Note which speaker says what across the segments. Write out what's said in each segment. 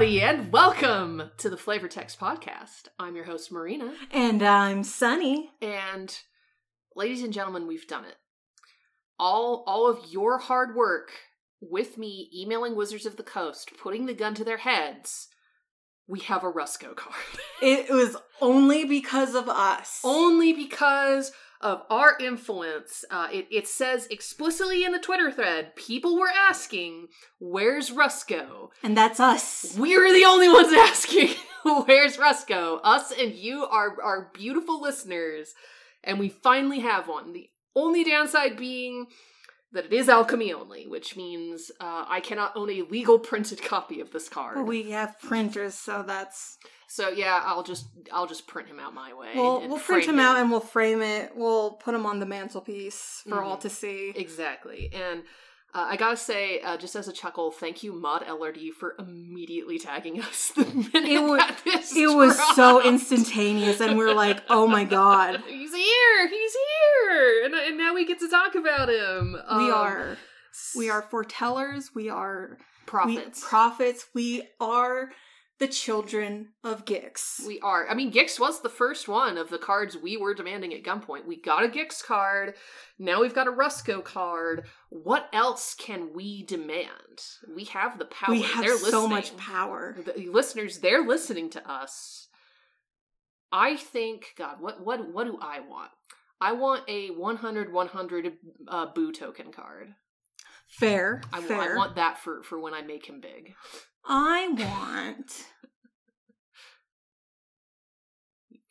Speaker 1: everybody, and welcome to the Flavor Text Podcast. I'm your host, Marina,
Speaker 2: And I'm Sunny.
Speaker 1: and ladies and gentlemen, we've done it. All, all of your hard work with me emailing Wizards of the Coast, putting the gun to their heads. We have a Rusko card.
Speaker 2: It was only because of us.
Speaker 1: only because of our influence. Uh, it, it says explicitly in the Twitter thread, people were asking, where's Rusko?
Speaker 2: and that's us.
Speaker 1: We're the only ones asking, where's Rusko? Us and you are our beautiful listeners, and we finally have one. The only downside being that it is alchemy only, which means uh, I cannot own a legal printed copy of this card.
Speaker 2: We have printers, so that's
Speaker 1: so yeah, I'll just I'll just print him out my way.
Speaker 2: we'll we'll print him out and we'll frame it. We'll put him on the mantelpiece for all
Speaker 1: Mhm.
Speaker 2: to see.
Speaker 1: Exactly. And uh, I gotta say, uh, just as a chuckle, thank you, Mod LRD, for immediately tagging us the minute
Speaker 2: It wa-
Speaker 1: that this
Speaker 2: It was so instantaneous, and we are like, "Oh my god,
Speaker 1: He's here! He's here! And, and now we get to talk about him.
Speaker 2: we
Speaker 1: Um,
Speaker 2: are we are foretellers. We are
Speaker 1: prophets.
Speaker 2: We, prophets. We are the children of Gix.
Speaker 1: We are. I mean, Gix was the first one of the cards we were demanding at gunpoint. We got a Gix card. Now we've got a Rusko card. What else can we demand? We have the power.
Speaker 2: we have
Speaker 1: They're
Speaker 2: so
Speaker 1: listening.
Speaker 2: much power.
Speaker 1: the listeners they're listening to us i think god what what what do i want i want a 100 100 uh, boo token card
Speaker 2: Fair,
Speaker 1: I,
Speaker 2: fair.
Speaker 1: I want that for for when i make him big
Speaker 2: I want.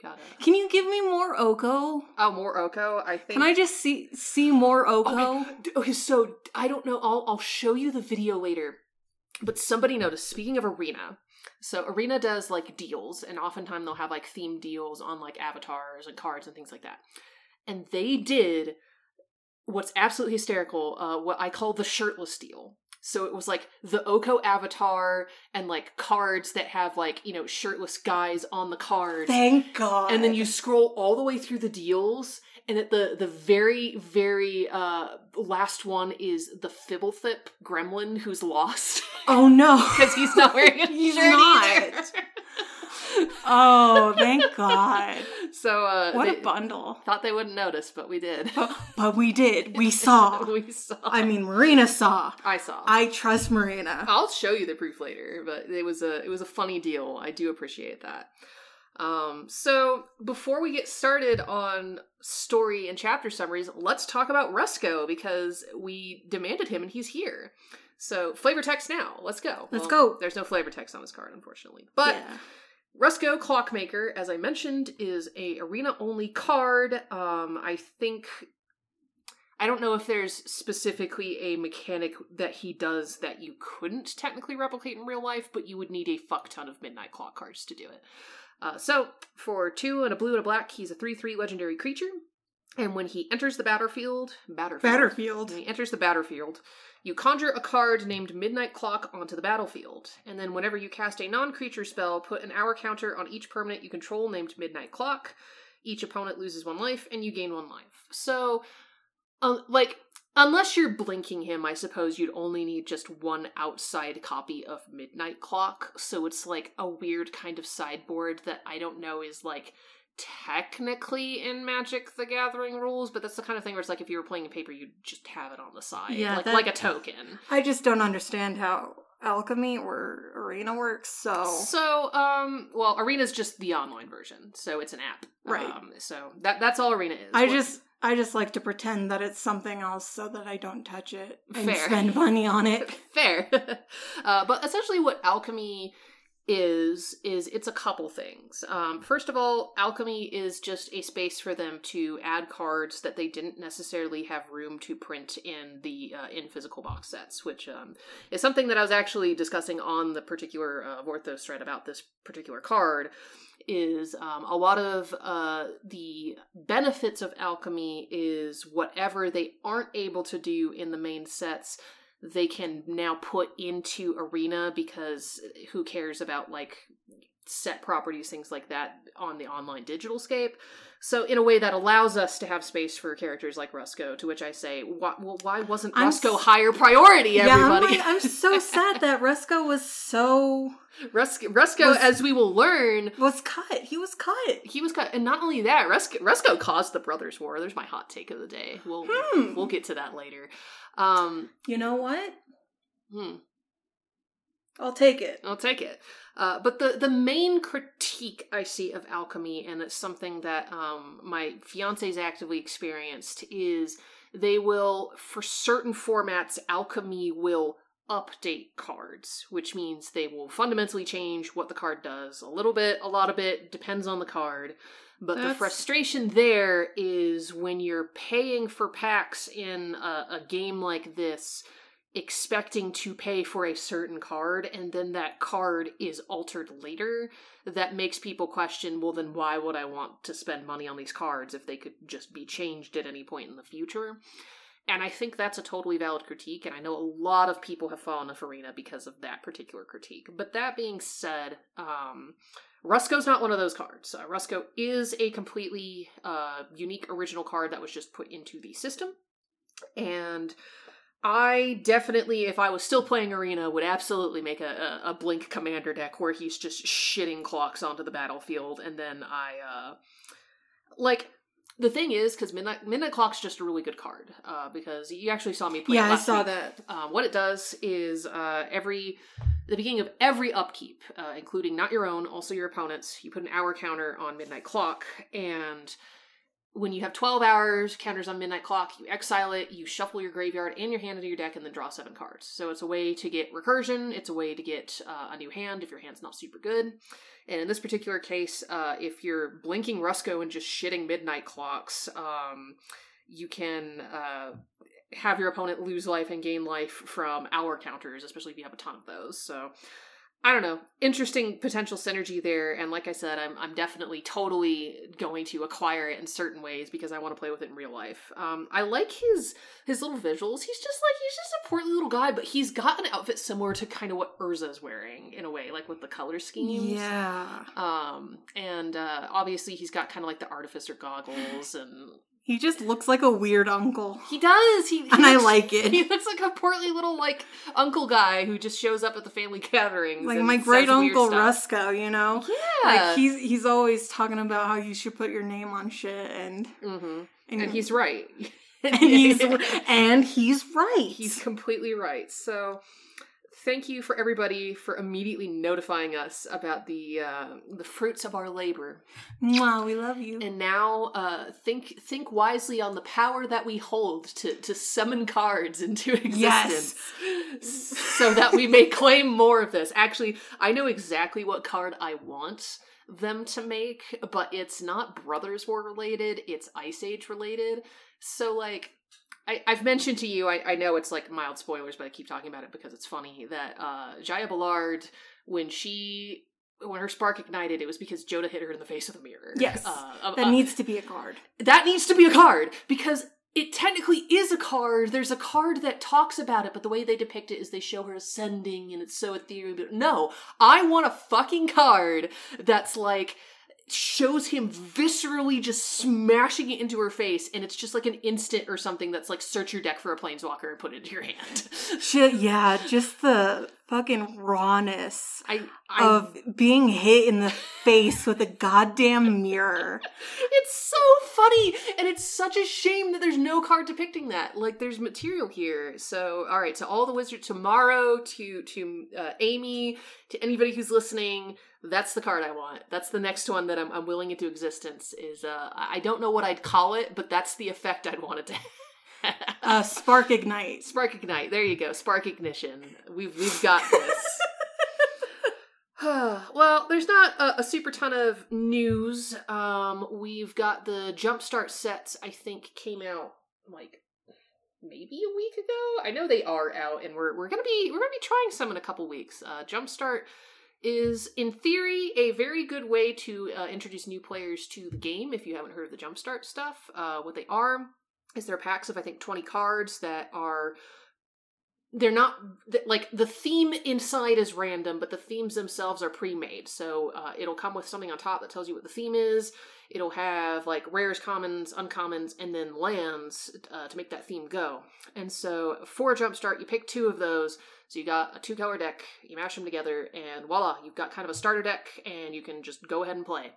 Speaker 1: gotta
Speaker 2: Can you give me more Oko?
Speaker 1: oh more oko i think
Speaker 2: Can I just see see more Oko?
Speaker 1: okay, okay so i don't know i'll i'll show you the video later but somebody noticed speaking of arena so arena does like deals and oftentimes they'll have like themed deals on like avatars and cards and things like that and they did what's absolutely hysterical uh what i call the shirtless deal so it was like the oko avatar and like cards that have like you know shirtless guys on the cards
Speaker 2: Thank God.
Speaker 1: and then you scroll all the way through the deals and at the the very very uh last one is the fibblethip gremlin who's lost
Speaker 2: Oh no.
Speaker 1: because he's not wearing a
Speaker 2: He's
Speaker 1: shirt
Speaker 2: not.
Speaker 1: either.
Speaker 2: Oh, thank God.
Speaker 1: so uh
Speaker 2: What a bundle.
Speaker 1: thought they wouldn't notice but we did
Speaker 2: But, but we did. We saw.
Speaker 1: we saw
Speaker 2: I mean, Marina saw.
Speaker 1: i saw
Speaker 2: I trust Marina.
Speaker 1: I'll show you the proof later, but it was a it was a funny deal. I do appreciate that. Um, so before we get started on story and chapter summaries, let's talk about Rusko because we demanded him and he's here. So flavor text now. Let's go.
Speaker 2: Let's go.
Speaker 1: There's no flavor text on this card, unfortunately, but.
Speaker 2: Yeah.
Speaker 1: Rusko Clockmaker, as I mentioned, is a arena only card. Um, I think I don't know if there's specifically a mechanic that he does that you couldn't technically replicate in real life, but you would need a fuck ton of Midnight Clock cards to do it. Uh, so for two and a blue and a black, he's a three-three legendary creature, and when he enters the battlefield, battlefield,
Speaker 2: Battlefield.
Speaker 1: when he enters the battlefield, you conjure a card named Midnight Clock onto the battlefield. And then whenever you cast a non creature spell, put an hour counter on each permanent you control named Midnight Clock. Each opponent loses one life, and you gain one life. So, uh, like, unless you're blinking him, I suppose you'd only need just one outside copy of Midnight Clock. So it's like a weird kind of sideboard that I don't know is like technically in Magic the Gathering rules, but that's the kind of thing where it's like if you were playing in paper, you'd just have it on the side,
Speaker 2: Yeah,
Speaker 1: like
Speaker 2: that-
Speaker 1: like a token.
Speaker 2: I just don't understand how alchemy or arena works. So
Speaker 1: So, um, well, Arena's just the online version, so it's an app,
Speaker 2: Right.
Speaker 1: Um, so that that's all Arena is.
Speaker 2: I
Speaker 1: What-
Speaker 2: just I just like to pretend that it's something else so that I don't touch it and
Speaker 1: Fair.
Speaker 2: spend money on it.
Speaker 1: fair, uh, but essentially, what alchemy is is it's a couple things. Um, first of all, alchemy is just a space for them to add cards that they didn't necessarily have room to print in the uh, in physical box sets, which um, is something that I was actually discussing on the particular uh, Vorthos thread about this particular card. Is um, a lot of uh, the benefits of alchemy is whatever they aren't able to do in the main sets they can now put into arena because who cares about like set properties, things like that on the online digital scape. So in a way that allows us to have space for characters like Rusko, to which I say, why, well, why wasn't
Speaker 2: I'm
Speaker 1: Rusko
Speaker 2: s-
Speaker 1: higher priority?
Speaker 2: Yeah, I'm,
Speaker 1: Everybody,
Speaker 2: like- I'm so sad that Rusko was so
Speaker 1: Rusko, Rusko
Speaker 2: Was-
Speaker 1: as we will learn,
Speaker 2: was cut. He was cut.
Speaker 1: he was cut, and not only that, Rusko, Rusko caused the Brothers War. There's my hot take of the day. We'll
Speaker 2: Hmm.
Speaker 1: we'll get to that later. Um,
Speaker 2: You know what?
Speaker 1: hmm.
Speaker 2: I'll take it.
Speaker 1: I'll take it. Uh, but the the main critique I see of alchemy, and it's something that um, my fiance's actively experienced, is they will, for certain formats, alchemy will update cards, which means they will fundamentally change what the card does. A little bit, a lot of it, depends on the card. But the frustration there is when you're paying for packs in a, a game like this, expecting to pay for a certain card and then that card is altered later that makes people question well then why would i want to spend money on these cards if they could just be changed at any point in the future and i think that's a totally valid critique and i know a lot of people have fallen off arena because of that particular critique but that being said um Rusko's not one of those cards. Uh, Rusko is a completely uh, unique original card that was just put into the system. And I definitely, if I was still playing Arena, would absolutely make a, a, a Blink Commander deck where he's just shitting clocks onto the battlefield, and then I, uh, like, the thing is, because Midnight Midnight Clock's just a really good card, uh, because you actually saw me play. it
Speaker 2: Yeah, I saw
Speaker 1: week.
Speaker 2: that.
Speaker 1: Um, what it does is uh, every the beginning of every upkeep, uh, including not your own, also your opponent's, you put an hour counter on Midnight Clock, and when you have 12 hours counters on Midnight Clock, you exile it, you shuffle your graveyard and your hand into your deck, and then draw seven cards. So it's a way to get recursion, it's a way to get uh, a new hand if your hand's not super good. And in this particular case, uh, if you're blinking Rusko and just shitting Midnight Clocks, um, you can uh, have your opponent lose life and gain life from hour counters, especially if you have a ton of those. So I don't know, interesting potential synergy there. And like I said, I'm I'm definitely totally going to acquire it in certain ways because I want to play with it in real life. Um, I like his his little visuals. He's just like he's just a portly little guy, but he's got an outfit similar to kind of what Urza's wearing in a way, like with the color schemes.
Speaker 2: Yeah.
Speaker 1: Um, and uh, obviously he's got kind of like the artificer goggles and
Speaker 2: He just looks like a weird uncle.
Speaker 1: he does. He, he
Speaker 2: And I like it.
Speaker 1: He looks like a portly little like uncle guy who just shows up at the family gatherings.
Speaker 2: Like my great uncle. Rusko, you know?
Speaker 1: Yeah,
Speaker 2: Like he's he's always talking about how you should put your name on shit and
Speaker 1: hmm
Speaker 2: and,
Speaker 1: and he's right.
Speaker 2: and he's and he's right.
Speaker 1: he's completely right. So. Thank you for everybody for immediately notifying us about the uh, the fruits of our labor,
Speaker 2: Wow, we love you.
Speaker 1: and now uh, think think wisely on the power that we hold to to summon cards into existence.
Speaker 2: Yes.
Speaker 1: so that we may claim more of this. Actually, I know exactly what card I want them to make, but it's not Brothers War related, it's Ice Age related. So, like, I, I've mentioned to you, I, I know it's like mild spoilers, but I keep talking about it because it's funny that uh, Jaya Ballard, when she. When her spark ignited, it was because Jodah hit her in the face with a mirror.
Speaker 2: Yes.
Speaker 1: uh,
Speaker 2: that
Speaker 1: uh,
Speaker 2: needs to be a card.
Speaker 1: that needs to be a card because it technically is a card. There's a card that talks about it, but the way they depict it is they show her ascending and it's so ethereal. But no, I want a fucking card that's like shows him viscerally just smashing it into her face and it's just like an instant or something that's like search your deck for a planeswalker and put it into your hand.
Speaker 2: Shit, yeah, just the fucking rawness
Speaker 1: I, I
Speaker 2: of being hit in the face with a goddamn mirror.
Speaker 1: It's so funny, and it's such a shame that there's no card depicting that. Like, there's material here. So, all right, to all the wizards, tomorrow, to to uh, Amy, to anybody who's listening, that's the card I want. That's the next one that I'm, I'm willing into existence. Is uh, I don't know what I'd call it, but that's the effect I'd want it to. have.
Speaker 2: Uh, Spark Ignite.
Speaker 1: Spark ignite. There you go. Spark ignition. We've we've got this. well, there's not a, a super ton of news. Um, we've got the Jumpstart sets. I think came out like maybe a week ago. I know they are out, and we're we're gonna be we're gonna be trying some in a couple weeks. Uh, Jumpstart is in theory a very good way to uh, introduce new players to the game if you haven't heard of the Jumpstart stuff. Uh, what they are is they're packs of I think 20 cards that are they're not like the theme inside is random, but the themes themselves are pre-made. So uh, it'll come with something on top that tells you what the theme is. It'll have like rares, commons, uncommons, and then lands uh, to make that theme go. And so for jumpstart, you pick two of those. So you got a two color deck, you mash them together, and voila, you've got kind of a starter deck, and you can just go ahead and play.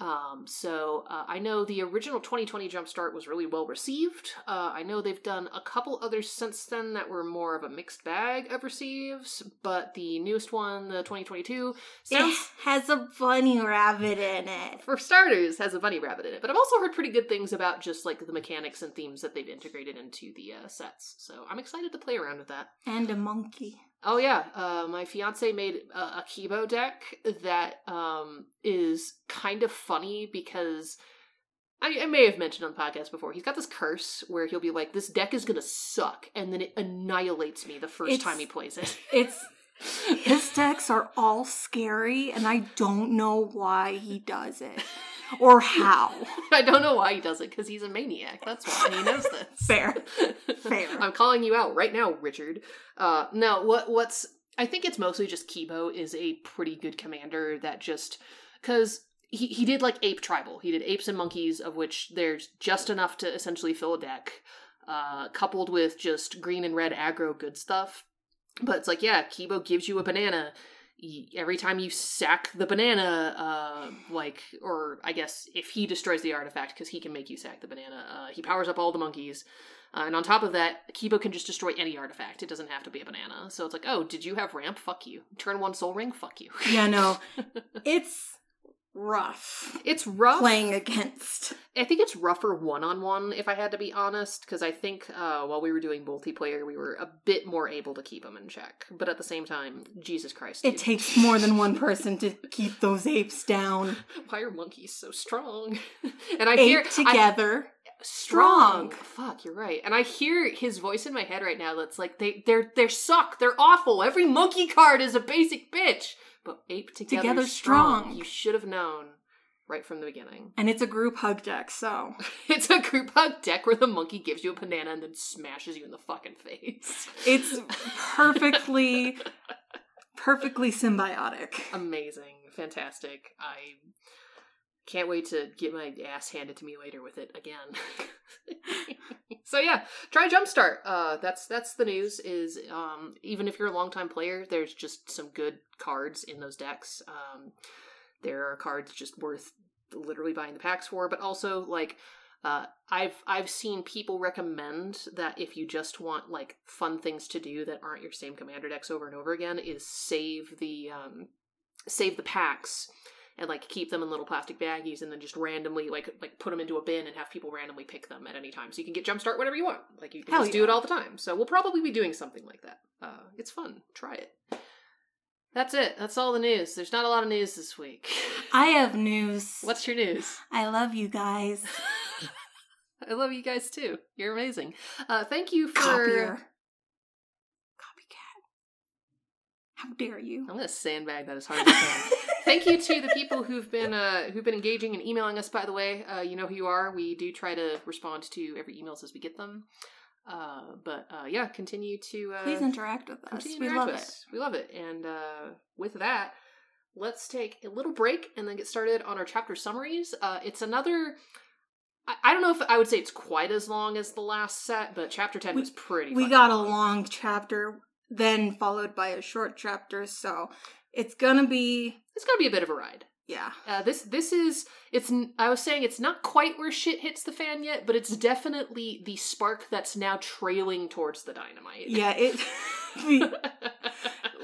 Speaker 1: Um, so uh, I know the original 2020 Jumpstart was really well received. Uh, I know they've done a couple others since then that were more of a mixed bag of receives, but the newest one, the 2022, sounds
Speaker 2: it has a bunny rabbit in it.
Speaker 1: for starters has a bunny rabbit in it. But I've also heard pretty good things about just like the mechanics and themes that they've integrated into the uh, sets. So I'm excited to play around with that.
Speaker 2: And a monkey.
Speaker 1: Oh yeah, uh, my fiance made a, a Kibo deck that um, is kind of funny because I, I may have mentioned on the podcast before. He's got this curse where he'll be like, "This deck is gonna suck," and then it annihilates me the first
Speaker 2: It's-
Speaker 1: time he plays it.
Speaker 2: It's his decks are all scary, and I don't know why he does it or how.
Speaker 1: I don't know why he does it because he's a maniac. That's why he knows this.
Speaker 2: Fair. Fair.
Speaker 1: I'm calling you out right now, Richard. Uh, no, what what's I think it's mostly just Kibo is a pretty good commander that just because he he did like ape tribal. He did apes and monkeys, of which there's just enough to essentially fill a deck, uh, coupled with just green and red aggro good stuff. But it's like, yeah, Kibo gives you a banana. Every time you sack the banana, uh, like, or I guess if he destroys the artifact, because he can make you sack the banana, uh, he powers up all the monkeys. Uh, and on top of that, Kibo can just destroy any artifact. It doesn't have to be a banana. So it's like, oh, did you have ramp? Fuck you. Turn one Sol Ring? Fuck you.
Speaker 2: Yeah, no. It's rough
Speaker 1: It's rough.
Speaker 2: playing against.
Speaker 1: I think it's rougher one on one, if I had to be honest, because I think uh, while we were doing multiplayer, we were a bit more able to keep them in check. But at the same time, Jesus Christ.
Speaker 2: It
Speaker 1: dude.
Speaker 2: takes more than one person to keep those apes down.
Speaker 1: Why are monkeys so strong? and I hear.
Speaker 2: Ape
Speaker 1: I-
Speaker 2: together.
Speaker 1: strong.
Speaker 2: Strong.
Speaker 1: Fuck, you're right. And I hear his voice in my head right now that's like they they're they're suck. They're awful. Every monkey card is a basic bitch. But ape together,
Speaker 2: Together
Speaker 1: strong.
Speaker 2: strong.
Speaker 1: You should have known right from the beginning.
Speaker 2: And it's a group hug deck, so
Speaker 1: It's a group hug deck where the monkey gives you a banana and then smashes you in the fucking face.
Speaker 2: it's perfectly perfectly symbiotic.
Speaker 1: Amazing. Fantastic. I can't wait to get my ass handed to me later with it again. so yeah, try Jumpstart. Uh that's that's the news is um even if you're a longtime player, there's just some good cards in those decks. Um there are cards just worth literally buying the packs for, but also like uh, I've I've seen people recommend that if you just want like fun things to do that aren't your same commander decks over and over again, is save the um, save the packs and like keep them in little plastic baggies and then just randomly like like put them into a bin and have people randomly pick them at any time. So you can get jumpstart whenever you want. Like you can
Speaker 2: Hell
Speaker 1: just do it all the time. So we'll probably be doing something like that. Uh it's fun. Try it. That's it. That's all the news. There's not a lot of news this week.
Speaker 2: I have news.
Speaker 1: what's your news?
Speaker 2: I love you guys.
Speaker 1: i love you guys too. You're amazing. Uh thank you for
Speaker 2: Copier. Copycat. How dare you?
Speaker 1: i'm gonna sandbag that as hard as i can thank you to the people who've been uh, who've been engaging and emailing us. By the way, uh, you know who you are. We do try to respond to every emails as we get them. Uh, but uh, yeah, continue to uh,
Speaker 2: Please interact with us. We love
Speaker 1: with
Speaker 2: it.
Speaker 1: us. We love it. And uh, with that, let's take a little break and then get started on our chapter summaries. Uh, it's another. I, I don't know if I would say it's quite as long as the last set, but chapter ten
Speaker 2: We-
Speaker 1: was pretty.
Speaker 2: We got a
Speaker 1: long.
Speaker 2: long chapter, then followed by a short chapter, so it's gonna be
Speaker 1: It's gonna be a bit of a ride.
Speaker 2: yeah.
Speaker 1: Uh, this this is it's I was saying it's not quite where shit hits the fan yet, but it's definitely the spark that's now trailing towards the dynamite.
Speaker 2: Yeah, it we,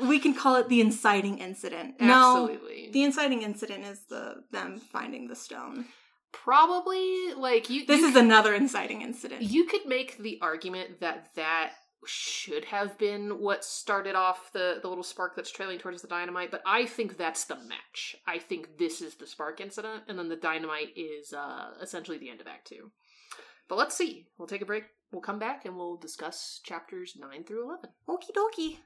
Speaker 2: we can call it the inciting incident. No, the inciting incident is the them finding the stone.
Speaker 1: Probably like you.
Speaker 2: This
Speaker 1: you
Speaker 2: is another inciting incident.
Speaker 1: You could make the argument that that should have been what started off the, the little spark that's trailing towards the dynamite, but I think that's the match. I think this is the spark incident, and then the dynamite is uh, essentially the end of Act Two. But let's see. We'll take a break. We'll come back and we'll discuss chapters 9 through 11.
Speaker 2: Okie dokie.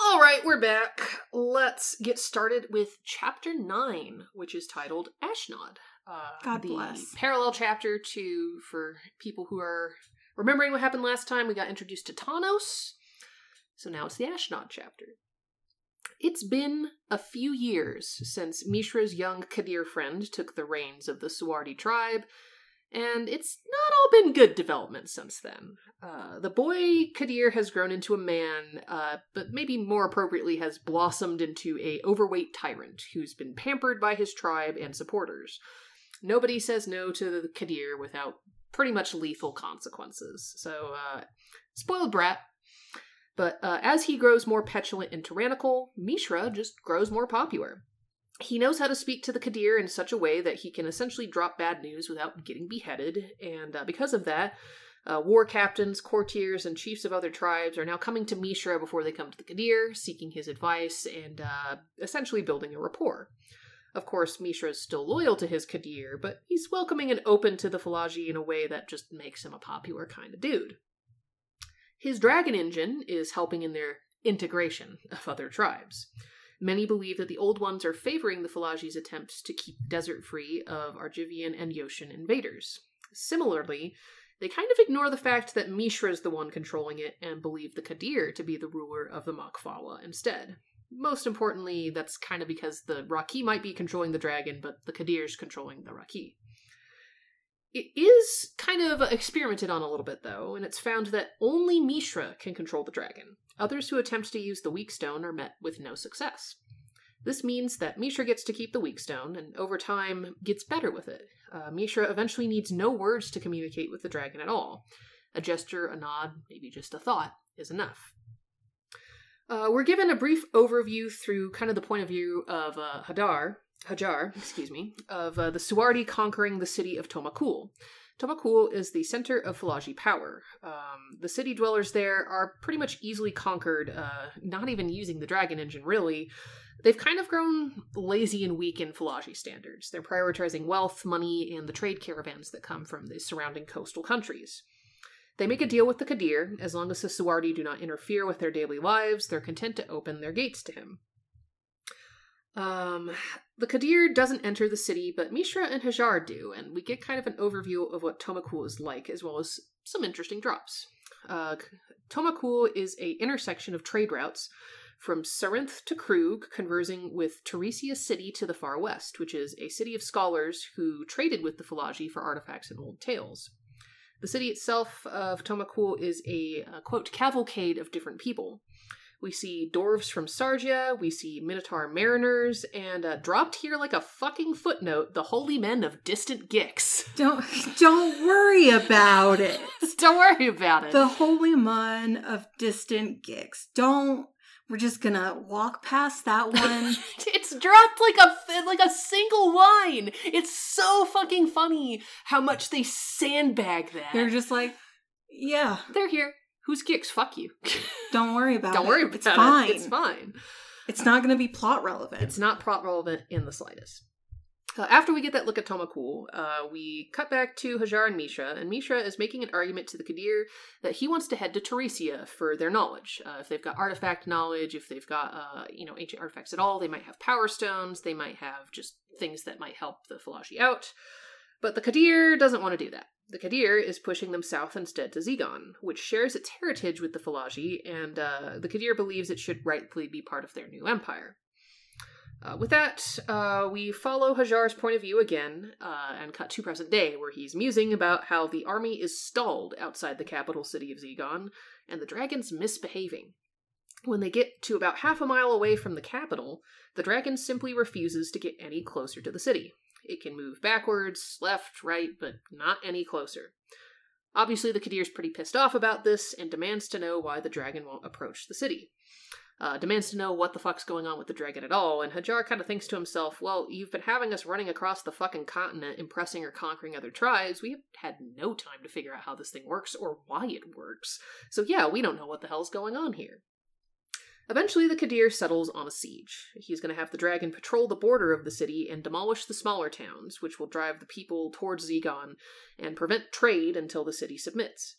Speaker 1: All right, we're back. Let's get started with chapter 9, which is titled Ashnod. Uh,
Speaker 2: God
Speaker 1: the
Speaker 2: bless.
Speaker 1: Parallel chapter to, for people who are Remembering what happened last time, we got introduced to Tawnos. So now it's the Ashnod chapter. It's been a few years since Mishra's young Kadir friend took the reins of the Suardi tribe, and it's not all been good development since then. Uh, the boy Kadir has grown into a man, uh, but maybe more appropriately has blossomed into a overweight tyrant who's been pampered by his tribe and supporters. Nobody says no to the Kadir without pretty much lethal consequences. So, uh, spoiled brat. But uh, as he grows more petulant and tyrannical, Mishra just grows more popular. He knows how to speak to the Kadir in such a way that he can essentially drop bad news without getting beheaded, and uh, because of that, uh, war captains, courtiers, and chiefs of other tribes are now coming to Mishra before they come to the Kadir, seeking his advice and uh, essentially building a rapport. Of course, Mishra is still loyal to his Kadir, but he's welcoming and open to the Falaji in a way that just makes him a popular kind of dude. His dragon engine is helping in their integration of other tribes. Many believe that the Old Ones are favoring the Falaji's attempts to keep desert free of Argivian and Yotian invaders. Similarly, they kind of ignore the fact that Mishra is the one controlling it and believe the Kadir to be the ruler of the Makfawa instead. Most importantly, that's kind of because the Raki might be controlling the dragon, but the Kadir's controlling the Raki. It is kind of experimented on a little bit, though, and it's found that only Mishra can control the dragon. Others who attempt to use the Weakstone are met with no success. This means that Mishra gets to keep the Weakstone, and over time gets better with it. Uh, Mishra eventually needs no words to communicate with the dragon at all. A gesture, a nod, maybe just a thought is enough. Uh, we're given a brief overview through kind of the point of view of uh, Hadar, Hajar, excuse me, of uh, the Suardi conquering the city of Tomakul. Tomakul is the center of Falaji power. Um, the city dwellers there are pretty much easily conquered, uh, not even using the dragon engine, really. They've kind of grown lazy and weak in Falaji standards. They're prioritizing wealth, money, and the trade caravans that come from the surrounding coastal countries. They make a deal with the Kadir. As long as the Suardi do not interfere with their daily lives, they're content to open their gates to him. Um, the Kadir doesn't enter the city, but Mishra and Hajar do, and we get kind of an overview of what Tomakul is like, as well as some interesting drops. Uh, Tomakul is a intersection of trade routes from Sarinth to Krug, conversing with Teresia City to the far west, which is a city of scholars who traded with the Falaji for artifacts and old tales. The city itself of Tomakul is a, a quote cavalcade of different people. We see dwarves from Sargia, we see Minotaur mariners, and uh, dropped here like a fucking footnote, the holy men of distant Gix.
Speaker 2: Don't don't worry about it.
Speaker 1: Don't worry about it.
Speaker 2: The holy men of distant Gix. Don't. We're just gonna walk past that one.
Speaker 1: it's dropped like a like a single line. It's so fucking funny how much they sandbag that.
Speaker 2: They're just like, yeah,
Speaker 1: they're here. Who's Gix? Fuck you.
Speaker 2: Don't worry about it.
Speaker 1: Don't
Speaker 2: it.
Speaker 1: worry about
Speaker 2: it's
Speaker 1: it.
Speaker 2: fine.
Speaker 1: It's fine.
Speaker 2: It's not going to be plot relevant.
Speaker 1: It's not plot relevant in the slightest. Uh, after we get that look at Tomakul, uh, we cut back to Hajar and Mishra, and Mishra is making an argument to the Kadir that he wants to head to Teresia for their knowledge. Uh, if they've got artifact knowledge, if they've got uh, you know ancient artifacts at all, they might have power stones, they might have just things that might help the Falaji out. But the Kadir doesn't want to do that. The Kadir is pushing them south instead to Zegon, which shares its heritage with the Falaji, and uh, the Kadir believes it should rightfully be part of their new empire. Uh, with that, uh, we follow Hajar's point of view again uh, and cut to present day, where he's musing about how the army is stalled outside the capital city of Zegon, and the dragon's misbehaving. When they get to about half a mile away from the capital, the dragon simply refuses to get any closer to the city. It can move backwards, left, right, but not any closer. Obviously, the Kadir's pretty pissed off about this and demands to know why the dragon won't approach the city. Uh, demands to know what the fuck's going on with the dragon at all, and Hajar kind of thinks to himself, well, you've been having us running across the fucking continent, impressing or conquering other tribes. We have had no time to figure out how this thing works or why it works. So yeah, we don't know what the hell's going on here. Eventually, the Kadir settles on a siege. He's going to have the dragon patrol the border of the city and demolish the smaller towns, which will drive the people towards Zegon and prevent trade until the city submits.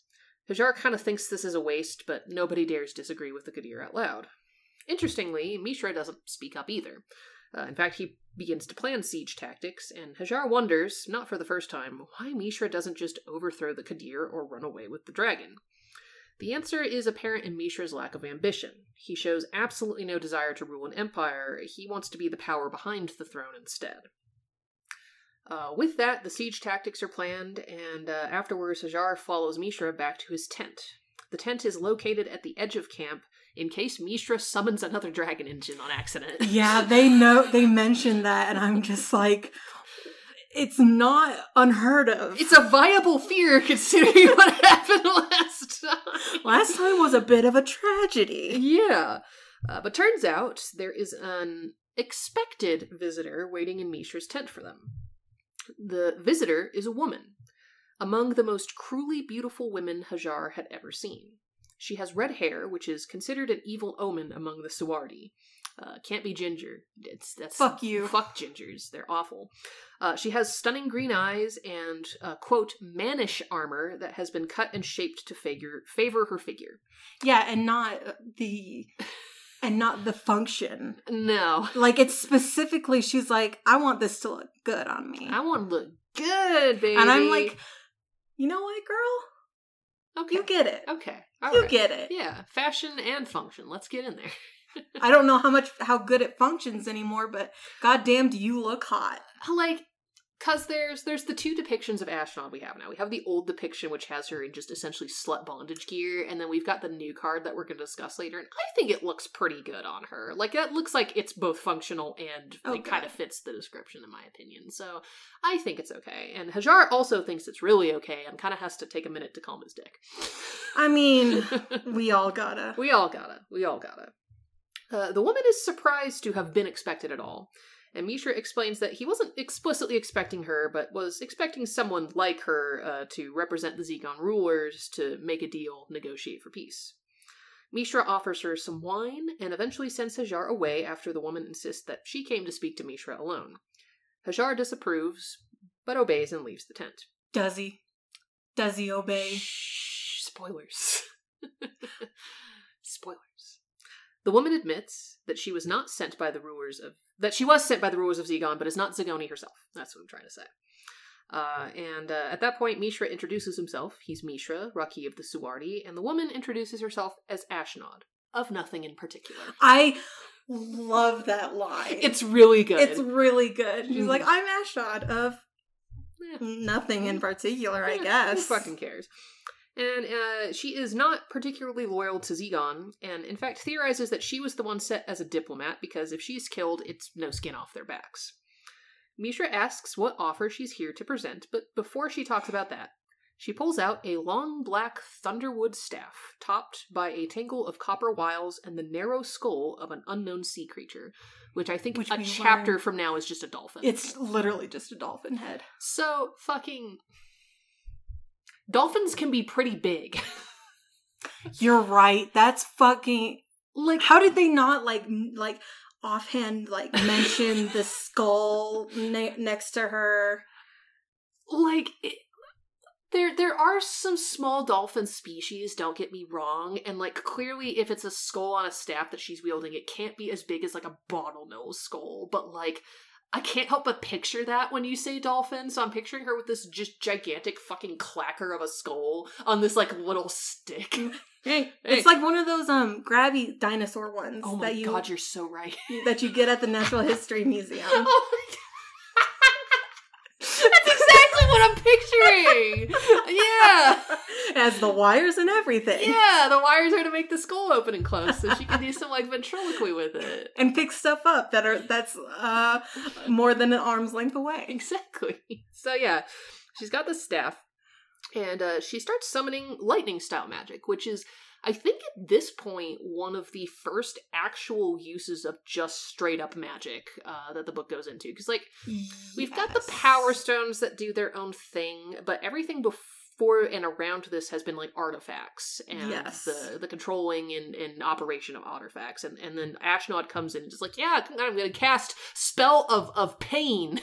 Speaker 1: Hajar kind of thinks this is a waste, but nobody dares disagree with the Kadir out loud. Interestingly, Mishra doesn't speak up either. Uh, in fact, he begins to plan siege tactics, and Hajar wonders, not for the first time, why Mishra doesn't just overthrow the Kadir or run away with the dragon. The answer is apparent in Mishra's lack of ambition. He shows absolutely no desire to rule an empire, he wants to be the power behind the throne instead. Uh, with that, the siege tactics are planned, and uh, afterwards, Hajar follows Mishra back to his tent. The tent is located at the edge of camp in case Mishra summons another dragon engine on accident.
Speaker 2: Yeah, they know they mentioned that, and I'm just like, it's not unheard of.
Speaker 1: It's a viable fear considering what happened last time.
Speaker 2: Last time was a bit of a tragedy.
Speaker 1: Yeah. Uh, but turns out there is an expected visitor waiting in Mishra's tent for them. The visitor is a woman, among the most cruelly beautiful women Hajar had ever seen. She has red hair, which is considered an evil omen among the Suardi. Uh, can't be ginger. It's that's
Speaker 2: Fuck you.
Speaker 1: Fuck gingers. They're awful. Uh, she has stunning green eyes and uh, quote mannish armor that has been cut and shaped to figure favor her figure.
Speaker 2: Yeah, and not the and not the function.
Speaker 1: No,
Speaker 2: Like it's specifically she's like, I want this to look good on me.
Speaker 1: I want to look good, baby.
Speaker 2: and I'm like, you know what, girl?
Speaker 1: Okay,
Speaker 2: You get it.
Speaker 1: okay, all
Speaker 2: you
Speaker 1: right.
Speaker 2: get it.
Speaker 1: Yeah, fashion and function. Let's get in there.
Speaker 2: I don't know how much how good it functions anymore, but goddamn, do you look hot?
Speaker 1: like because there's there's the two depictions of Ashnod we have now. We have the old depiction which has her in just essentially slut bondage gear, and then we've got the new card that we're going to discuss later. And I think it looks pretty good on her. Like it looks like it's both functional and
Speaker 2: Oh,
Speaker 1: it kind of fits the description in my opinion. So I think it's okay. And Hajar also thinks it's really okay and kind of has to take a minute to calm his dick.
Speaker 2: I mean, we all gotta.
Speaker 1: We all gotta. We all gotta. Uh, the woman is surprised to have been expected at all, and Mishra explains that he wasn't explicitly expecting her, but was expecting someone like her uh, to represent the Zegon rulers to make a deal, negotiate for peace. Mishra offers her some wine and eventually sends Hajar away after the woman insists that she came to speak to Mishra alone. Hajar disapproves, but obeys and leaves the tent.
Speaker 2: Does he? Does he obey?
Speaker 1: Shh, spoilers. spoilers. The woman admits that she was not sent by the rulers of that she was sent by the rulers of Zegon, but is not Zagoni herself. That's what I'm trying to say. Uh, and uh, at that point, Mishra introduces himself. He's Mishra, Raki of the Suardi, and the woman introduces herself as Ashnod, of nothing in particular.
Speaker 2: I love that line.
Speaker 1: It's really good.
Speaker 2: it's really good. She's
Speaker 1: Mhm.
Speaker 2: like, I'm Ashnod of
Speaker 1: Eh.
Speaker 2: nothing in particular, I guess.
Speaker 1: Who fucking cares? And uh, she is not particularly loyal to Zegon, and in fact theorizes that she was the one set as a diplomat because if she's killed, it's no skin off their backs. Mishra asks what offer she's here to present, but before she talks about that, she pulls out a long black thunderwood staff, topped by a tangle of copper wiles and the narrow skull of an unknown sea creature, which I think
Speaker 2: Which
Speaker 1: a chapter
Speaker 2: learn-
Speaker 1: from now is just a dolphin.
Speaker 2: It's literally just a dolphin head.
Speaker 1: So fucking dolphins can be pretty big.
Speaker 2: You're right. That's fucking
Speaker 1: like
Speaker 2: how did they not like like offhand like mention the skull ne- next to her?
Speaker 1: like it, there there are some small dolphin species, don't get me wrong, and like clearly if it's a skull on a staff that she's wielding, it can't be as big as like a bottlenose skull, but like I can't help but picture that when you say dolphin, so I'm picturing her with this just gigantic fucking clacker of a skull on this like little stick. Hey,
Speaker 2: It's like one of those um grabby dinosaur ones
Speaker 1: oh my
Speaker 2: that you
Speaker 1: god, you're so right.
Speaker 2: that you get at the Natural History Museum.
Speaker 1: Oh my god. Picturing. Yeah.
Speaker 2: It has the wires and everything.
Speaker 1: Yeah, the wires are to make the skull open and close so she can do some like ventriloquy with it.
Speaker 2: And pick stuff up that are that's uh more than an arm's length away.
Speaker 1: Exactly. So yeah, she's got the staff and uh, she starts summoning lightning style magic, which is I think at this point one of the first actual uses of just straight up magic uh, that the book goes into because like We've got the power stones that do their own thing, but everything before and around this has been like artifacts and
Speaker 2: Yes.
Speaker 1: the the controlling and, and operation of artifacts. And and then Ashnod comes in and just like, yeah, I'm gonna cast spell of of pain.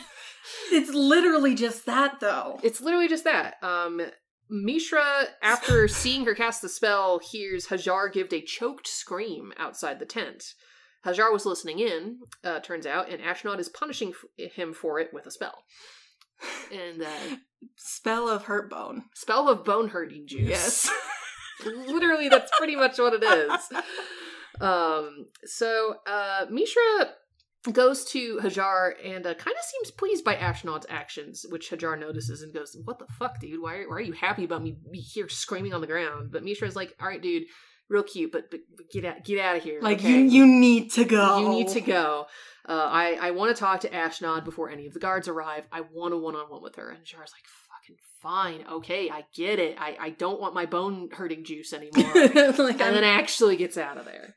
Speaker 2: It's literally just that though.
Speaker 1: It's literally just that. Um Mishra, after seeing her cast the spell, hears Hajar give a choked scream outside the tent. Hajar was listening in, uh, turns out, and Ashnod is punishing f- him for it with a spell. And uh,
Speaker 2: Spell of hurt bone.
Speaker 1: spell of bone hurting juice.
Speaker 2: Yes.
Speaker 1: Literally, that's pretty much what it is. Um, so uh, Mishra goes to Hajar and uh, kind of seems pleased by Ashnod's actions, which Hajar notices and goes, "What the fuck, dude? Why, why are you happy about me here screaming on the ground?" But Mishra's like, "All right, dude, real cute, but, but, but get out, get out of here.
Speaker 2: Like
Speaker 1: okay?
Speaker 2: you, you need to go.
Speaker 1: You need to go. Uh, I I want to talk to Ashnod before any of the guards arrive. I want a one on one with her." And Hajar's like, "Fucking fine, okay, I get it. I I don't want my bone hurting juice anymore."
Speaker 2: like,
Speaker 1: and then
Speaker 2: I'm-
Speaker 1: actually gets out of there.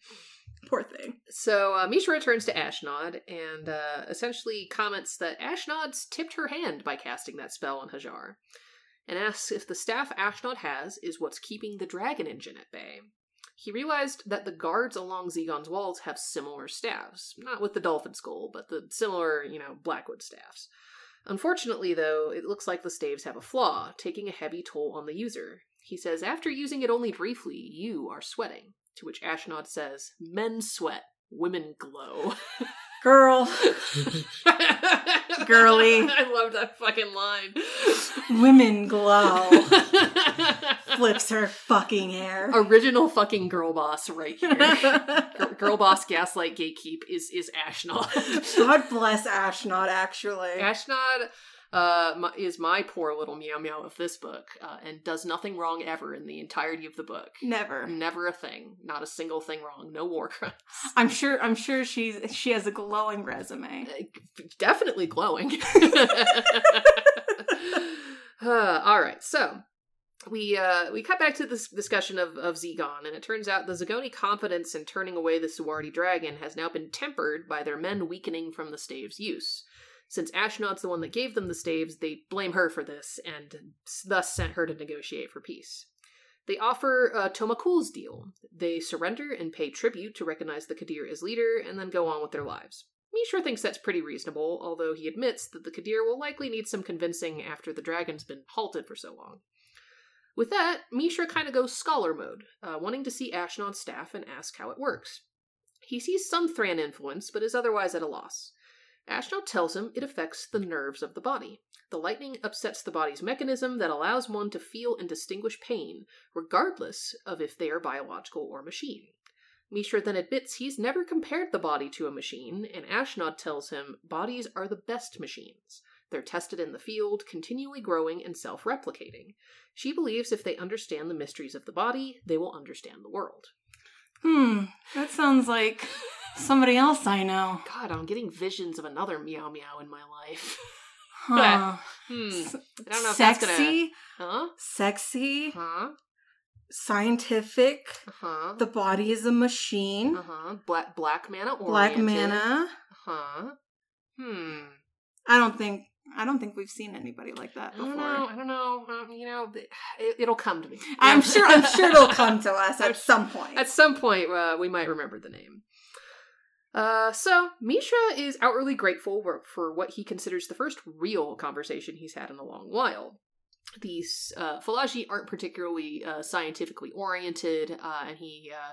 Speaker 2: Poor thing.
Speaker 1: So uh, Mishra returns to Ashnod and uh, essentially comments that Ashnod's tipped her hand by casting that spell on Hajar, and asks if the staff Ashnod has is what's keeping the dragon engine at bay. He realized that the guards along Zegon's walls have similar staffs, not with the dolphin skull, but the similar, you know, blackwood staffs. Unfortunately, though, it looks like the staves have a flaw, taking a heavy toll on the user. He says, after using it only briefly, you are sweating. To which Ashnod says, Men sweat, women glow.
Speaker 2: Girl, Girly.
Speaker 1: I love that fucking line.
Speaker 2: women glow. Flips her fucking hair.
Speaker 1: Original fucking girl boss right here. Girl, boss gaslight gatekeep is is Ashnod.
Speaker 2: God bless Ashnod, actually.
Speaker 1: Ashnod uh, my, is my poor little meow meow of this book, uh, and does nothing wrong ever in the entirety of the book.
Speaker 2: Never.
Speaker 1: Never a thing, not a single thing wrong. No war crimes.
Speaker 2: I'm sure. I'm sure she's she has a glowing resume.
Speaker 1: Uh, definitely glowing. Uh, all right, so we uh, we cut back to this discussion of of Zegon, and it turns out the Zagoni confidence in turning away the Suardi dragon has now been tempered by their men weakening from the stave's use. Since Ashnod's the one that gave them the staves, they blame her for this, and thus sent her to negotiate for peace. They offer uh, Tomakul's deal. They surrender and pay tribute to recognize the Kadir as leader, and then go on with their lives. Mishra thinks that's pretty reasonable, although he admits that the Kadir will likely need some convincing after the dragon's been halted for so long. With that, Mishra kind of goes scholar mode, uh, wanting to see Ashnod's staff and ask how it works. He sees some Thran influence, but is otherwise at a loss. Ashnod tells him it affects the nerves of the body. The lightning upsets the body's mechanism that allows one to feel and distinguish pain, regardless of if they are biological or machine. Mishra then admits he's never compared the body to a machine, and Ashnod tells him bodies are the best machines. They're tested in the field, continually growing and self replicating. She believes if they understand the mysteries of the body, they will understand the world.
Speaker 2: Hmm. That sounds like somebody else I know.
Speaker 1: God, I'm getting visions of another meow meow in my life.
Speaker 2: Huh.
Speaker 1: Hmm. I don't know if that's
Speaker 2: Sexy,
Speaker 1: gonna. Huh?
Speaker 2: sexy,
Speaker 1: Huh?
Speaker 2: scientific.
Speaker 1: Uh huh.
Speaker 2: The body is a machine.
Speaker 1: Uh huh. Black black mana oriented.
Speaker 2: Black mana.
Speaker 1: Huh. Hmm.
Speaker 2: I don't think. I don't think we've seen anybody like that before.
Speaker 1: I don't know. I don't know. Um, you know, it, it'll come to me.
Speaker 2: I'm sure. I'm sure it'll come to us at some point.
Speaker 1: At some point, uh, we might remember the name. Uh, so Mishra is outwardly grateful for, for what he considers the first real conversation he's had in a long while. These uh, Falaji aren't particularly uh, scientifically oriented, uh, and he uh,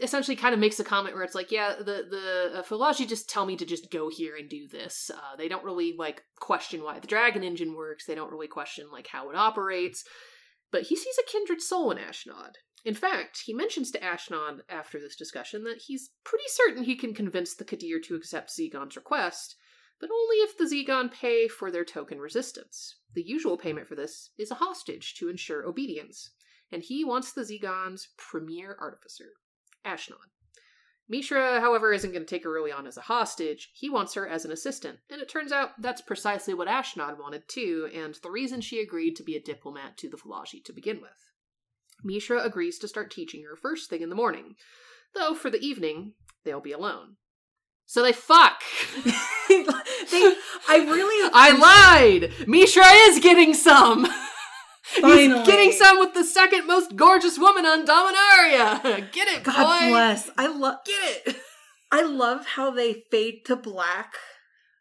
Speaker 1: essentially kind of makes a comment where it's like, yeah, the the uh, Falaji just tell me to just go here and do this. Uh, they don't really like question why the dragon engine works. They don't really question like how it operates. But he sees a kindred soul in Ashnod. In fact, he mentions to Ashnod after this discussion that he's pretty certain he can convince the Kadir to accept Zegon's request, but only if the Zegon pay for their token resistance. The usual payment for this is a hostage to ensure obedience, and he wants the Zegon's premier artificer, Ashnod. Mishra, however, isn't going to take her really on as a hostage. He wants her as an assistant, and it turns out that's precisely what Ashnod wanted too, and the reason she agreed to be a diplomat to the Falaji to begin with. Mishra agrees to start teaching her first thing in the morning, though for the evening, they'll be alone. So they fuck!
Speaker 2: they, I really.
Speaker 1: I lied! Mishra is getting some!
Speaker 2: Finally.
Speaker 1: He's getting some with the second most gorgeous woman on Dominaria! Get it,
Speaker 2: God
Speaker 1: boy!
Speaker 2: bless. I love.
Speaker 1: Get it!
Speaker 2: I love how they fade to black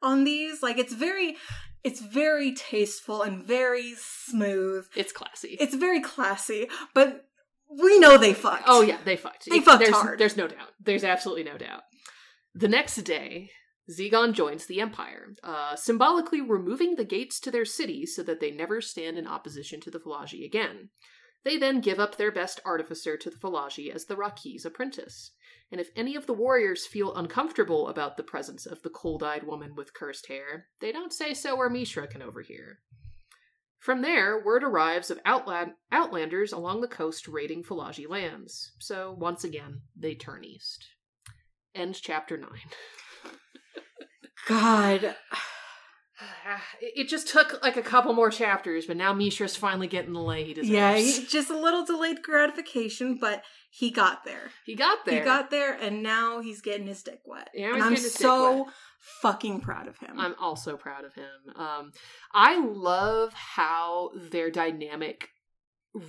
Speaker 2: on these. Like it's very. It's very tasteful and very smooth.
Speaker 1: It's classy.
Speaker 2: It's very classy, but we know they fucked.
Speaker 1: Oh yeah, they fucked.
Speaker 2: They
Speaker 1: It-
Speaker 2: fucked
Speaker 1: there's,
Speaker 2: hard.
Speaker 1: There's no doubt. There's absolutely no doubt. The next day, Zegon joins the Empire, uh, symbolically removing the gates to their city so that they never stand in opposition to the Falaji again. They then give up their best artificer to the Falaji as the Raki's apprentice. And if any of the warriors feel uncomfortable about the presence of the cold eyed woman with cursed hair, they don't say so where Mishra can overhear. From there, word arrives of outland- outlanders along the coast raiding Fallaji lands. So, once again, they turn east. End chapter 9.
Speaker 2: God.
Speaker 1: It just took like a couple more chapters, but now Mishra's finally getting the lay he deserves.
Speaker 2: Yeah, he, just a little delayed gratification, but he got there.
Speaker 1: he got there.
Speaker 2: He got there, and now he's getting his dick wet.
Speaker 1: Yeah,
Speaker 2: and I'm so
Speaker 1: wet.
Speaker 2: fucking proud of him.
Speaker 1: I'm also proud of him. Um, I love how their dynamic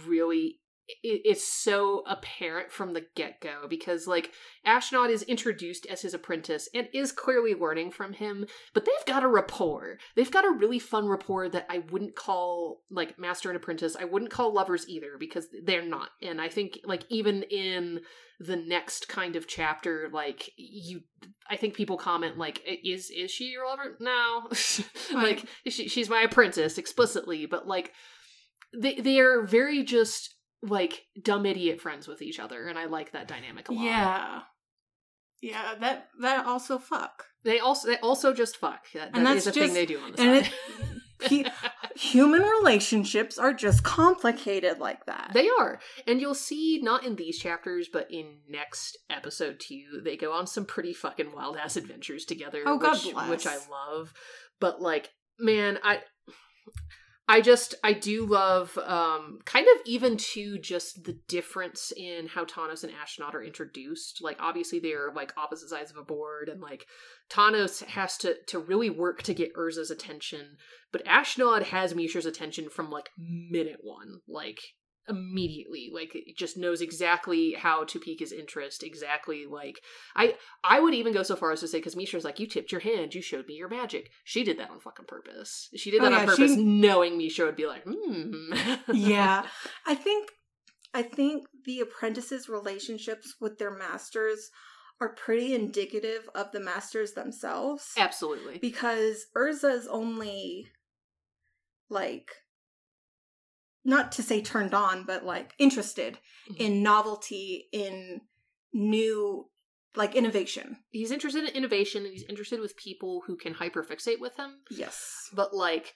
Speaker 1: really i- is so apparent from the get go because, like, Ashnod is introduced as his apprentice and is clearly learning from him, but they've got a rapport. They've got a really fun rapport that I wouldn't call, like, master and apprentice. I wouldn't call lovers either because they're not. And I think, like, even in the next kind of chapter like you i think people comment like is is she your lover no like she, she's my apprentice explicitly but like they they are very just like dumb idiot friends with each other and i like that dynamic a lot
Speaker 2: yeah. Yeah, that that also fuck.
Speaker 1: they also they also just fuck that,
Speaker 2: And
Speaker 1: that
Speaker 2: that's
Speaker 1: is a thing they do on the
Speaker 2: and
Speaker 1: side
Speaker 2: He, human relationships are just complicated like that.
Speaker 1: They are. And you'll see, not in these chapters, but in next episode two, they go on some pretty fucking wild ass adventures together.
Speaker 2: Oh, God
Speaker 1: which,
Speaker 2: bless.
Speaker 1: Which I love. But, like, man, I. I just I do love um kind of even to just the difference in how Tawnos and Ashnod are introduced. Like obviously they're like opposite sides of a board and like Tawnos has to to really work to get Urza's attention, but Ashnod has Mishra's attention from like minute one. Like immediately like it just knows exactly how to pique his interest exactly like i i would even go so far as to say because mishra's like you tipped your hand you showed me your magic she did that on fucking purpose she did
Speaker 2: Oh,
Speaker 1: that on purpose
Speaker 2: she-
Speaker 1: knowing misha would be like hmm
Speaker 2: yeah. I think I think the apprentices' relationships with their masters are pretty indicative of the masters themselves.
Speaker 1: absolutely
Speaker 2: because Urza's only like not to say turned on, but like interested
Speaker 1: Mhm.
Speaker 2: in novelty, in new like innovation.
Speaker 1: he's interested in innovation and he's interested with people who can hyperfixate with him
Speaker 2: Yes.
Speaker 1: but like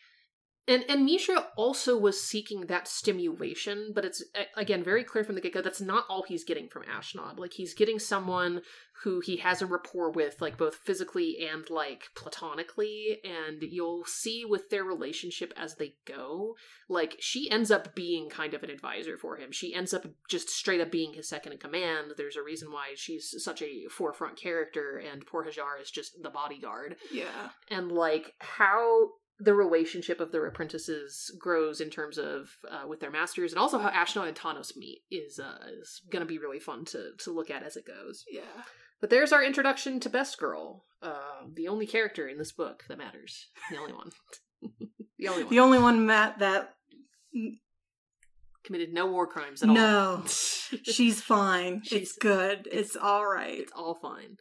Speaker 1: and and Misha also was seeking that stimulation, but it's again very clear from the get go that's not all he's getting from Ashnod. Like he's getting someone who he has a rapport with, like both physically and like platonically, and you'll see with their relationship as they go. Like she ends up being kind of an advisor for him. She ends up just straight up being his second in command. There's a reason why she's such a forefront character, and poor Hajar is just the bodyguard
Speaker 2: Yeah.
Speaker 1: and like how the relationship of their apprentices grows in terms of uh, with their masters and also how Ashnod and Tawnos meet is uh, is going to be really fun to to look at as it goes.
Speaker 2: Yeah.
Speaker 1: But there's our introduction to Best Girl, uh, the only character in this book that matters, the only one, the only one
Speaker 2: The only one Matt that
Speaker 1: committed no war crimes at all.
Speaker 2: No. she's fine.
Speaker 1: She's-
Speaker 2: it's good. It's, all right.
Speaker 1: It's all fine.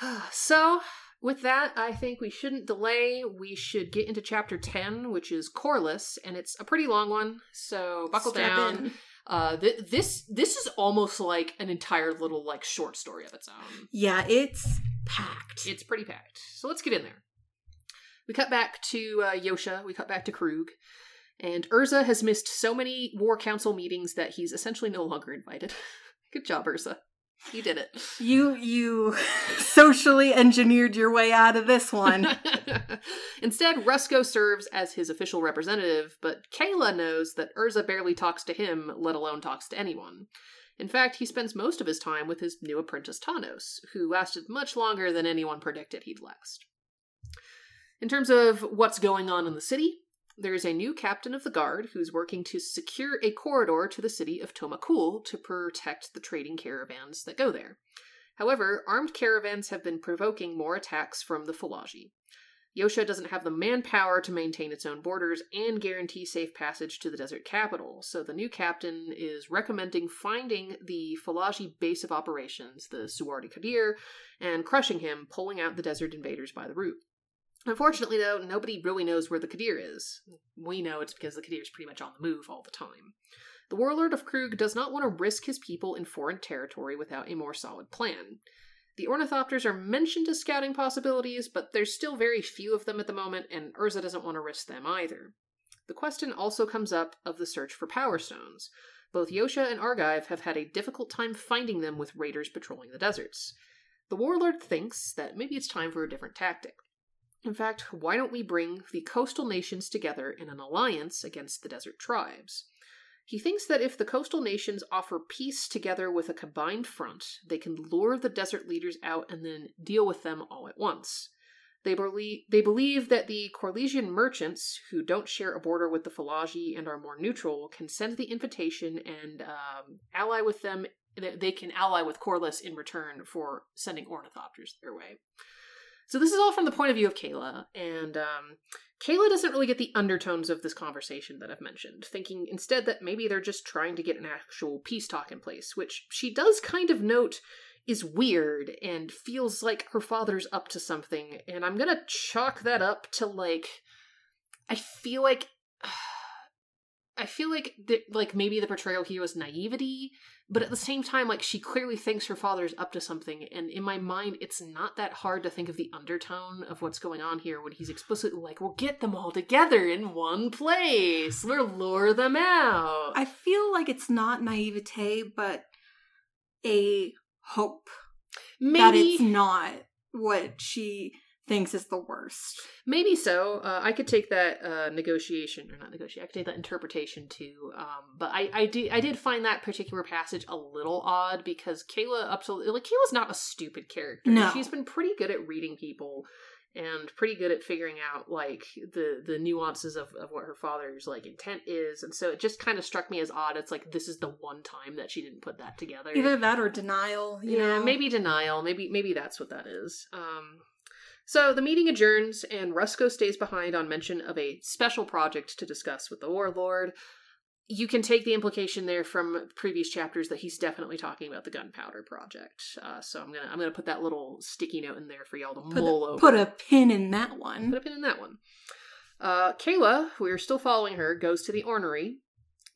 Speaker 1: so, with that, I think we shouldn't delay. We should get into chapter 10, which is Korlis, and it's a pretty long one, so buckle
Speaker 2: Strap
Speaker 1: down.
Speaker 2: in.
Speaker 1: Uh, th- this this is almost like an entire little like short story of its own.
Speaker 2: Yeah, it's packed.
Speaker 1: It's pretty packed. So let's get in there. We cut back to uh, Yotia. We cut back to Kroog. And Urza has missed so many War Council meetings that he's essentially no longer invited. Good job, Urza. You did it.
Speaker 2: you you socially engineered your way out of this one.
Speaker 1: Instead, Rusko serves as his official representative, but Kayla knows that Urza barely talks to him, let alone talks to anyone. In fact, he spends most of his time with his new apprentice Tawnos, who lasted much longer than anyone predicted he'd last. In terms of what's going on in the city, there is a new captain of the guard who's working to secure a corridor to the city of Tomakul to protect the trading caravans that go there. However, armed caravans have been provoking more attacks from the Fallaji. Yotia doesn't have the manpower to maintain its own borders and guarantee safe passage to the desert capital, so the new captain is recommending finding the Fallaji base of operations, the Suwwardi Qadir, and crushing him, pulling out the desert invaders by the root. Unfortunately, though, nobody really knows where the Qadir is. We know it's because the Qadir is pretty much on the move all the time. The warlord of Kroog does not want to risk his people in foreign territory without a more solid plan. The ornithopters are mentioned as scouting possibilities, but there's still very few of them at the moment, and Urza doesn't want to risk them either. The question also comes up of the search for power stones. Both Yotia and Argive have had a difficult time finding them with raiders patrolling the deserts. The warlord thinks that maybe it's time for a different tactic. In fact, why don't we bring the coastal nations together in an alliance against the desert tribes? He thinks that if the coastal nations offer peace together with a combined front, they can lure the desert leaders out and then deal with them all at once. They believe, they believe that the Korlisian merchants, who don't share a border with the Fallaji and are more neutral, can send the invitation and um, ally with them. They can ally with Korlis in return for sending ornithopters their way. So this is all from the point of view of Kayla, and um, Kayla doesn't really get the undertones of this conversation that I've mentioned, thinking instead that maybe they're just trying to get an actual peace talk in place, which she does kind of note is weird and feels like her father's up to something, and I'm gonna chalk that up to like I feel like I feel like the, like maybe the portrayal here was naivety, but at the same time, like she clearly thinks her father's up to something, and in my mind, it's not that hard to think of the undertone of what's going on here when he's explicitly like, "We'll get them all together in one place. We'll lure them out."
Speaker 2: I feel like it's not naivete, but a hope
Speaker 1: maybe
Speaker 2: that it's not what she thinks is the worst.
Speaker 1: Maybe so. Uh, I could take that uh, negotiation or not negotiation. I could take that interpretation too. Um, but I, I did I did find that particular passage a little odd because Kayla up to like Kayla's not a stupid character.
Speaker 2: No.
Speaker 1: she's been pretty good at reading people and pretty good at figuring out like the the nuances of, of what her father's like intent is and so it just kind of struck me as odd it's like this is the one time that she didn't put that together
Speaker 2: Either that or denial. You
Speaker 1: yeah
Speaker 2: know?
Speaker 1: maybe denial maybe maybe that's what that is um so the meeting adjourns, and Rusko stays behind on mention of a special project to discuss with the warlord. You can take the implication there from previous chapters that he's definitely talking about the gunpowder project. Uh, so I'm gonna I'm gonna put that little sticky note in there for y'all to
Speaker 2: Put,
Speaker 1: mull
Speaker 2: a,
Speaker 1: over.
Speaker 2: put a pin in that one.
Speaker 1: Put a pin in that one. Uh, Kayla, we're still following her, goes to the ornery,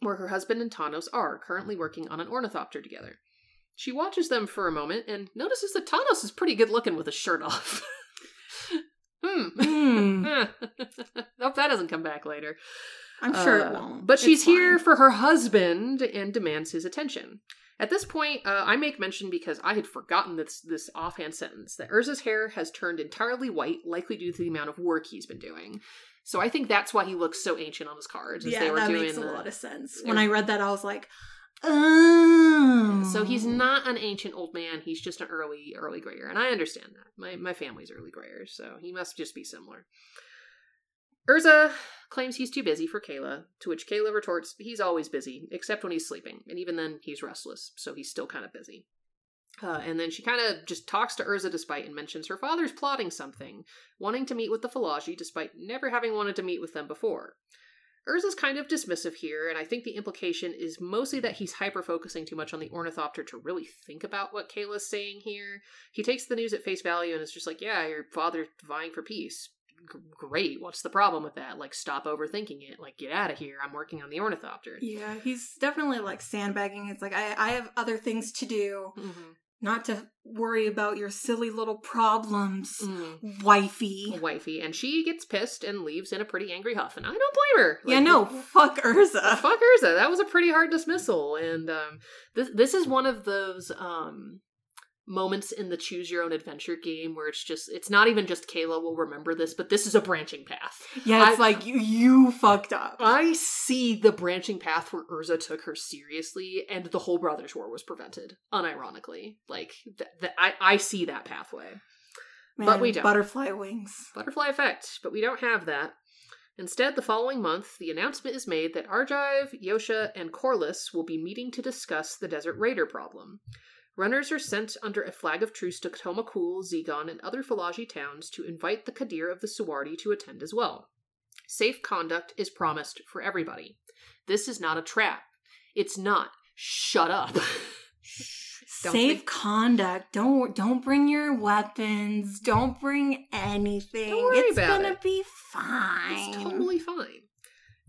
Speaker 1: where her husband and Tawnos are currently working on an ornithopter together. She watches them for a moment and notices that Tawnos is pretty good looking with his shirt off. hmm.
Speaker 2: Hmm.
Speaker 1: Hope that doesn't come back later.
Speaker 2: I'm sure
Speaker 1: Uh,
Speaker 2: it won't.
Speaker 1: But she's here for her husband and demands his attention. At this point, uh, I make mention because I had forgotten this this offhand sentence that Urza's hair has turned entirely white, likely due to the amount of work he's been doing. So I think that's why he looks so ancient on his cards. As
Speaker 2: Yeah,
Speaker 1: they were
Speaker 2: that
Speaker 1: doing
Speaker 2: makes a lot of sense. When I read that, I was like, oh.
Speaker 1: So he's not an ancient old man. He's just an early, early grayer, and I understand that. My my family's early grayers, so he must just be similar. Urza claims he's too busy for Kayla, to which Kayla retorts he's always busy, except when he's sleeping, and even then he's restless, so he's still kind of busy. Uh, and then she kind of just talks to Urza despite and mentions her father's plotting something, wanting to meet with the Fallaji despite never having wanted to meet with them before. Urza's kind of dismissive here, and I think the implication is mostly that he's hyper focusing too much on the ornithopter to really think about what Kayla's saying here. He takes the news at face value and is just like, yeah, your father's vying for peace. G- great, what's the problem with that? Like, stop overthinking it. Like, get out of here. I'm working on the ornithopter.
Speaker 2: Yeah, he's definitely like sandbagging. It's like I, I have other things to do,
Speaker 1: Mhm.
Speaker 2: Not to worry about your silly little problems,
Speaker 1: Mm.
Speaker 2: wifey.
Speaker 1: Wifey, and she gets pissed and leaves in a pretty angry huff, and I don't blame her.
Speaker 2: yeah, no, fuck Urza.
Speaker 1: fuck Urza. That was a pretty hard dismissal, and um, this this is one of those um, moments in the choose your own adventure game where it's just it's not even just Kayla will remember this, but this is a branching path.
Speaker 2: Yeah, it's
Speaker 1: I-
Speaker 2: like you, you fucked up.
Speaker 1: I see the branching path where Urza took her seriously, and the whole Brothers War was prevented, unironically. Like th- th- I I see that pathway. but we don't.
Speaker 2: Butterfly wings.
Speaker 1: butterfly effect, but we don't have that. Instead, the following month, the announcement is made that Argive, Yotia, and Korlis will be meeting to discuss the Desert Raider problem. Runners are sent under a flag of truce to Tomakul, Zegon, and other Fallaji towns to invite the Qadir of the Suwwardi to attend as well. Safe conduct is promised for everybody. This is not a trap. It's not. Shut up. Don't
Speaker 2: Safe
Speaker 1: think-
Speaker 2: conduct. Don't don't bring your weapons. Don't bring anything.
Speaker 1: Don't worry
Speaker 2: it's gonna
Speaker 1: it.
Speaker 2: be fine.
Speaker 1: It's totally fine.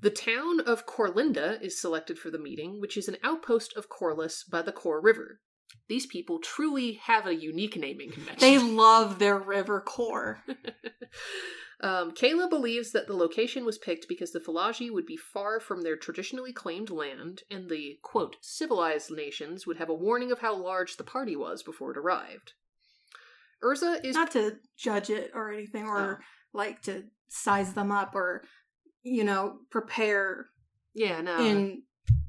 Speaker 1: The town of Corlinda is selected for the meeting, which is an outpost of Korlis by the Core River. These people truly have a unique naming convention.
Speaker 2: They love their river core.
Speaker 1: um, Kayla believes that the location was picked because the Fallaji would be far from their traditionally claimed land, and the, quote, civilized nations would have a warning of how large the party was before it arrived. Urza is.
Speaker 2: Not to judge it or anything, or
Speaker 1: Oh.
Speaker 2: like to size them up, or you know, prepare
Speaker 1: yeah, no.
Speaker 2: in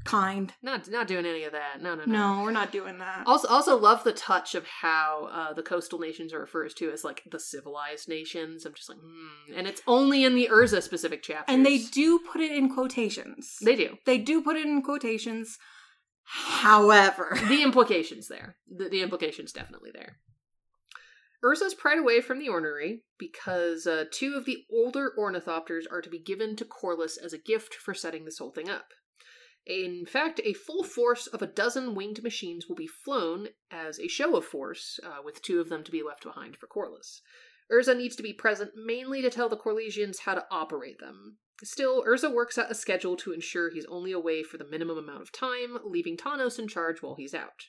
Speaker 2: kind.
Speaker 1: not, not doing any of that. No, no, no.
Speaker 2: No, we're not doing that.
Speaker 1: Also, also love the touch of how uh, the coastal nations are referred to as like the civilized nations. I'm just like, hmm. And it's only in the Urza specific chapters.
Speaker 2: and they do put it in quotations.
Speaker 1: They do.
Speaker 2: They do put it in quotations. However,
Speaker 1: the implications there. The, the implications definitely there. Urza's pried away from the ornery because uh, two of the older ornithopters are to be given to Korlis as a gift for setting this whole thing up. In fact, a full force of a dozen winged machines will be flown as a show of force, uh, with two of them to be left behind for Korlis. Urza needs to be present mainly to tell the Korlisians how to operate them. Still, Urza works out a schedule to ensure he's only away for the minimum amount of time, leaving Tawnos in charge while he's out.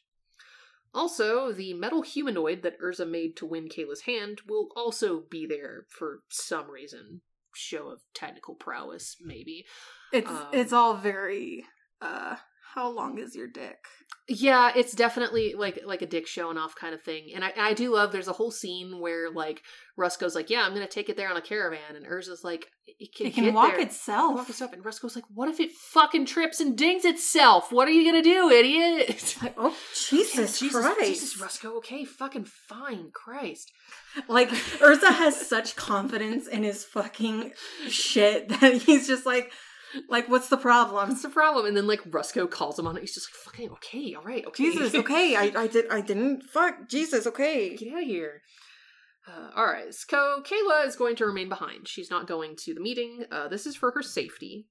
Speaker 1: Also, the metal humanoid that Urza made to win Kayla's hand will also be there for some reason. Show of technical prowess, maybe.
Speaker 2: it's
Speaker 1: Um,
Speaker 2: it's all very. Uh How long is your dick?
Speaker 1: Yeah, it's definitely like like a dick showing off kind of thing. And I, I do love there's a whole scene where like Rusko's like, Yeah, I'm gonna take it there on a caravan and Urza's like it can,
Speaker 2: It can
Speaker 1: get
Speaker 2: walk
Speaker 1: there.
Speaker 2: itself.
Speaker 1: Walk itself. And Rusko's like, What if it fucking trips and dings itself? What are you gonna do, idiot?
Speaker 2: Like, oh Jesus,
Speaker 1: Jesus,
Speaker 2: Christ!
Speaker 1: Jesus, Rusko, okay, fucking fine, Christ.
Speaker 2: Like Urza has such confidence in his fucking shit that he's just like, like, what's the problem?
Speaker 1: What's the problem? And then like Rusko calls him on it. He's just like, fucking okay, all right, okay.
Speaker 2: Jesus, okay, I, I did, I didn't. Fuck, Jesus, okay.
Speaker 1: Get out of here. Uh, all right, so Kayla is going to remain behind. She's not going to the meeting. Uh, this is for her safety.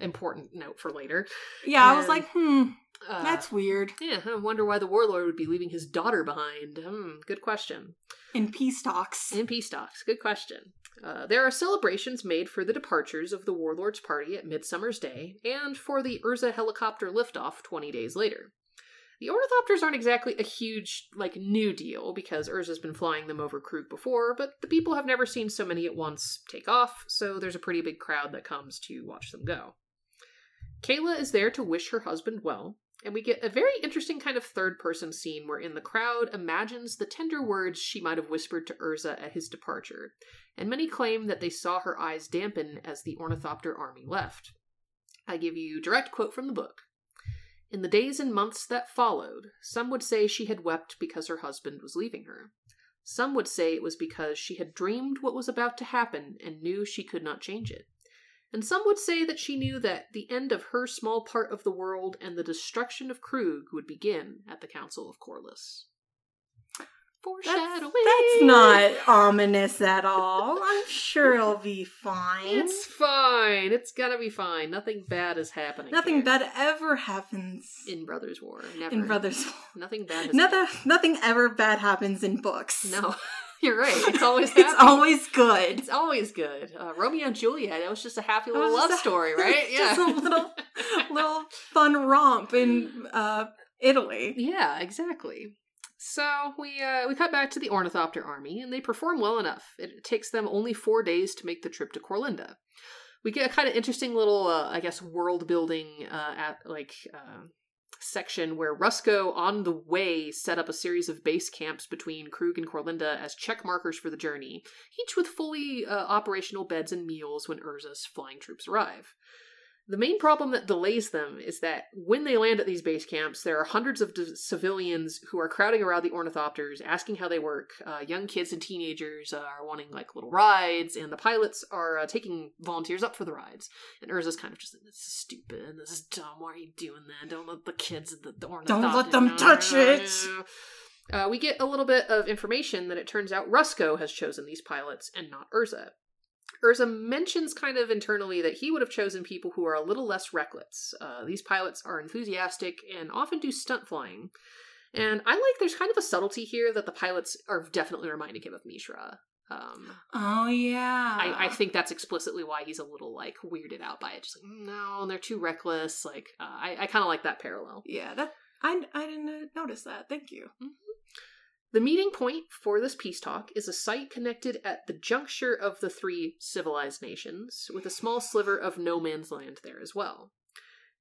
Speaker 1: Important note for later.
Speaker 2: Yeah, I was like, hmm,
Speaker 1: Uh,
Speaker 2: that's weird.
Speaker 1: yeah. I wonder why the warlord would be leaving his daughter behind. Hmm, good question.
Speaker 2: In peace talks,
Speaker 1: In peace talks. Good question. Uh, there are celebrations made for the departures of the warlord's party at Midsummer's Day and for the Urza helicopter liftoff 20 days later. The ornithopters aren't exactly a huge, like, new deal because Urza's been flying them over Kroog before, but the people have never seen so many at once take off, so there's a pretty big crowd that comes to watch them go. Kayla is there to wish her husband well, and we get a very interesting kind of third person scene wherein the crowd imagines the tender words she might have whispered to Urza at his departure, and many claim that they saw her eyes dampen as the ornithopter army left. I give you direct quote from the book. In the days and months that followed, some would say she had wept because her husband was leaving her. Some would say it was because she had dreamed what was about to happen and knew she could not change it. And some would say that she knew that the end of her small part of the world and the destruction of Kroog would begin at the Council of
Speaker 2: Korlis.
Speaker 1: Foreshadowing.
Speaker 2: that's not ominous at all. I'm sure it'll be fine.
Speaker 1: It's fine. It's gonna be fine. Nothing bad is happening.
Speaker 2: Nothing
Speaker 1: here.
Speaker 2: bad ever happens
Speaker 1: in Brothers War. Never.
Speaker 2: in Brothers.
Speaker 1: War, Nothing bad.
Speaker 2: Nothing, nothing ever bad happens in books.
Speaker 1: No, you're right. It's always.
Speaker 2: it's always good.
Speaker 1: It's always good. Uh, Romeo and Juliet. That was just a happy little love
Speaker 2: a-
Speaker 1: story, right? Yeah.
Speaker 2: just a little, little fun romp in uh, Italy.
Speaker 1: Yeah, exactly. So we uh, we cut back to the Ornithopter army, and they perform well enough. It takes them only four days to make the trip to Corlinda. We get a kind of interesting little, uh, I guess, world building uh, at like uh, section where Rusko, on the way, set up a series of base camps between Kroog and Corlinda as check markers for the journey, each with fully uh, operational beds and meals when Urza's flying troops arrive. The main problem that delays them is that when they land at these base camps, there are hundreds of d- civilians who are crowding around the ornithopters, asking how they work. Uh, young kids and teenagers uh, are wanting like little rides, and the pilots are uh, taking volunteers up for the rides. And Urza's kind of just, this is stupid, this is dumb. Why are you doing that? Don't let the kids and the, the ornithopters.
Speaker 2: Don't let them touch it.
Speaker 1: Uh, we get a little bit of information that it turns out Rusko has chosen these pilots and not Urza. Urza mentions kind of internally that he would have chosen people who are a little less reckless. Uh, these pilots are enthusiastic and often do stunt flying. And I like there's kind of a subtlety here that the pilots are definitely reminding him of Mishra. Um,
Speaker 2: Oh yeah.
Speaker 1: I, I think that's explicitly why he's a little like weirded out by it. Just like, "Mm, no, they're too reckless. Like, uh, I, I kind of like that parallel.
Speaker 2: Yeah, that I I didn't notice that. Thank you.
Speaker 1: The meeting point for this peace talk is a site connected at the juncture of the three civilized nations, with a small sliver of no man's land there as well.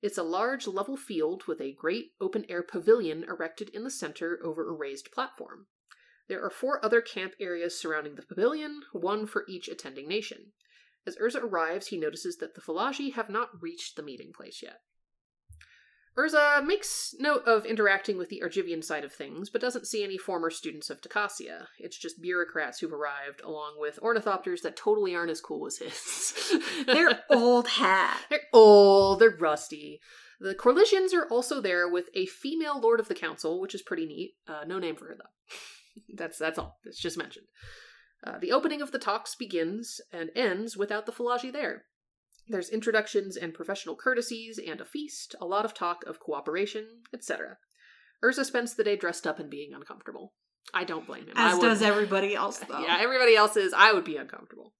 Speaker 1: It's a large level field with a great open air pavilion erected in the center over a raised platform. There are four other camp areas surrounding the pavilion, one for each attending nation. As Urza arrives, he notices that the Fallaji have not reached the meeting place yet. Urza makes note of interacting with the Argivian side of things, but doesn't see any former students of Tocasia. It's just bureaucrats who've arrived, along with ornithopters that totally aren't as cool as his.
Speaker 2: They're old hat.
Speaker 1: They're old, they're rusty. The Korlisians are also there with a female lord of the council, which is pretty neat. Uh, no name for her though. that's that's all. It's just mentioned. Uh, the opening of the talks begins and ends without the Fallaji there. There's introductions and professional courtesies and a feast, a lot of talk of cooperation, etc. Urza spends the day dressed up and being uncomfortable. I don't blame him. I
Speaker 2: As
Speaker 1: would-
Speaker 2: does everybody else though.
Speaker 1: yeah, everybody else is. I would be uncomfortable.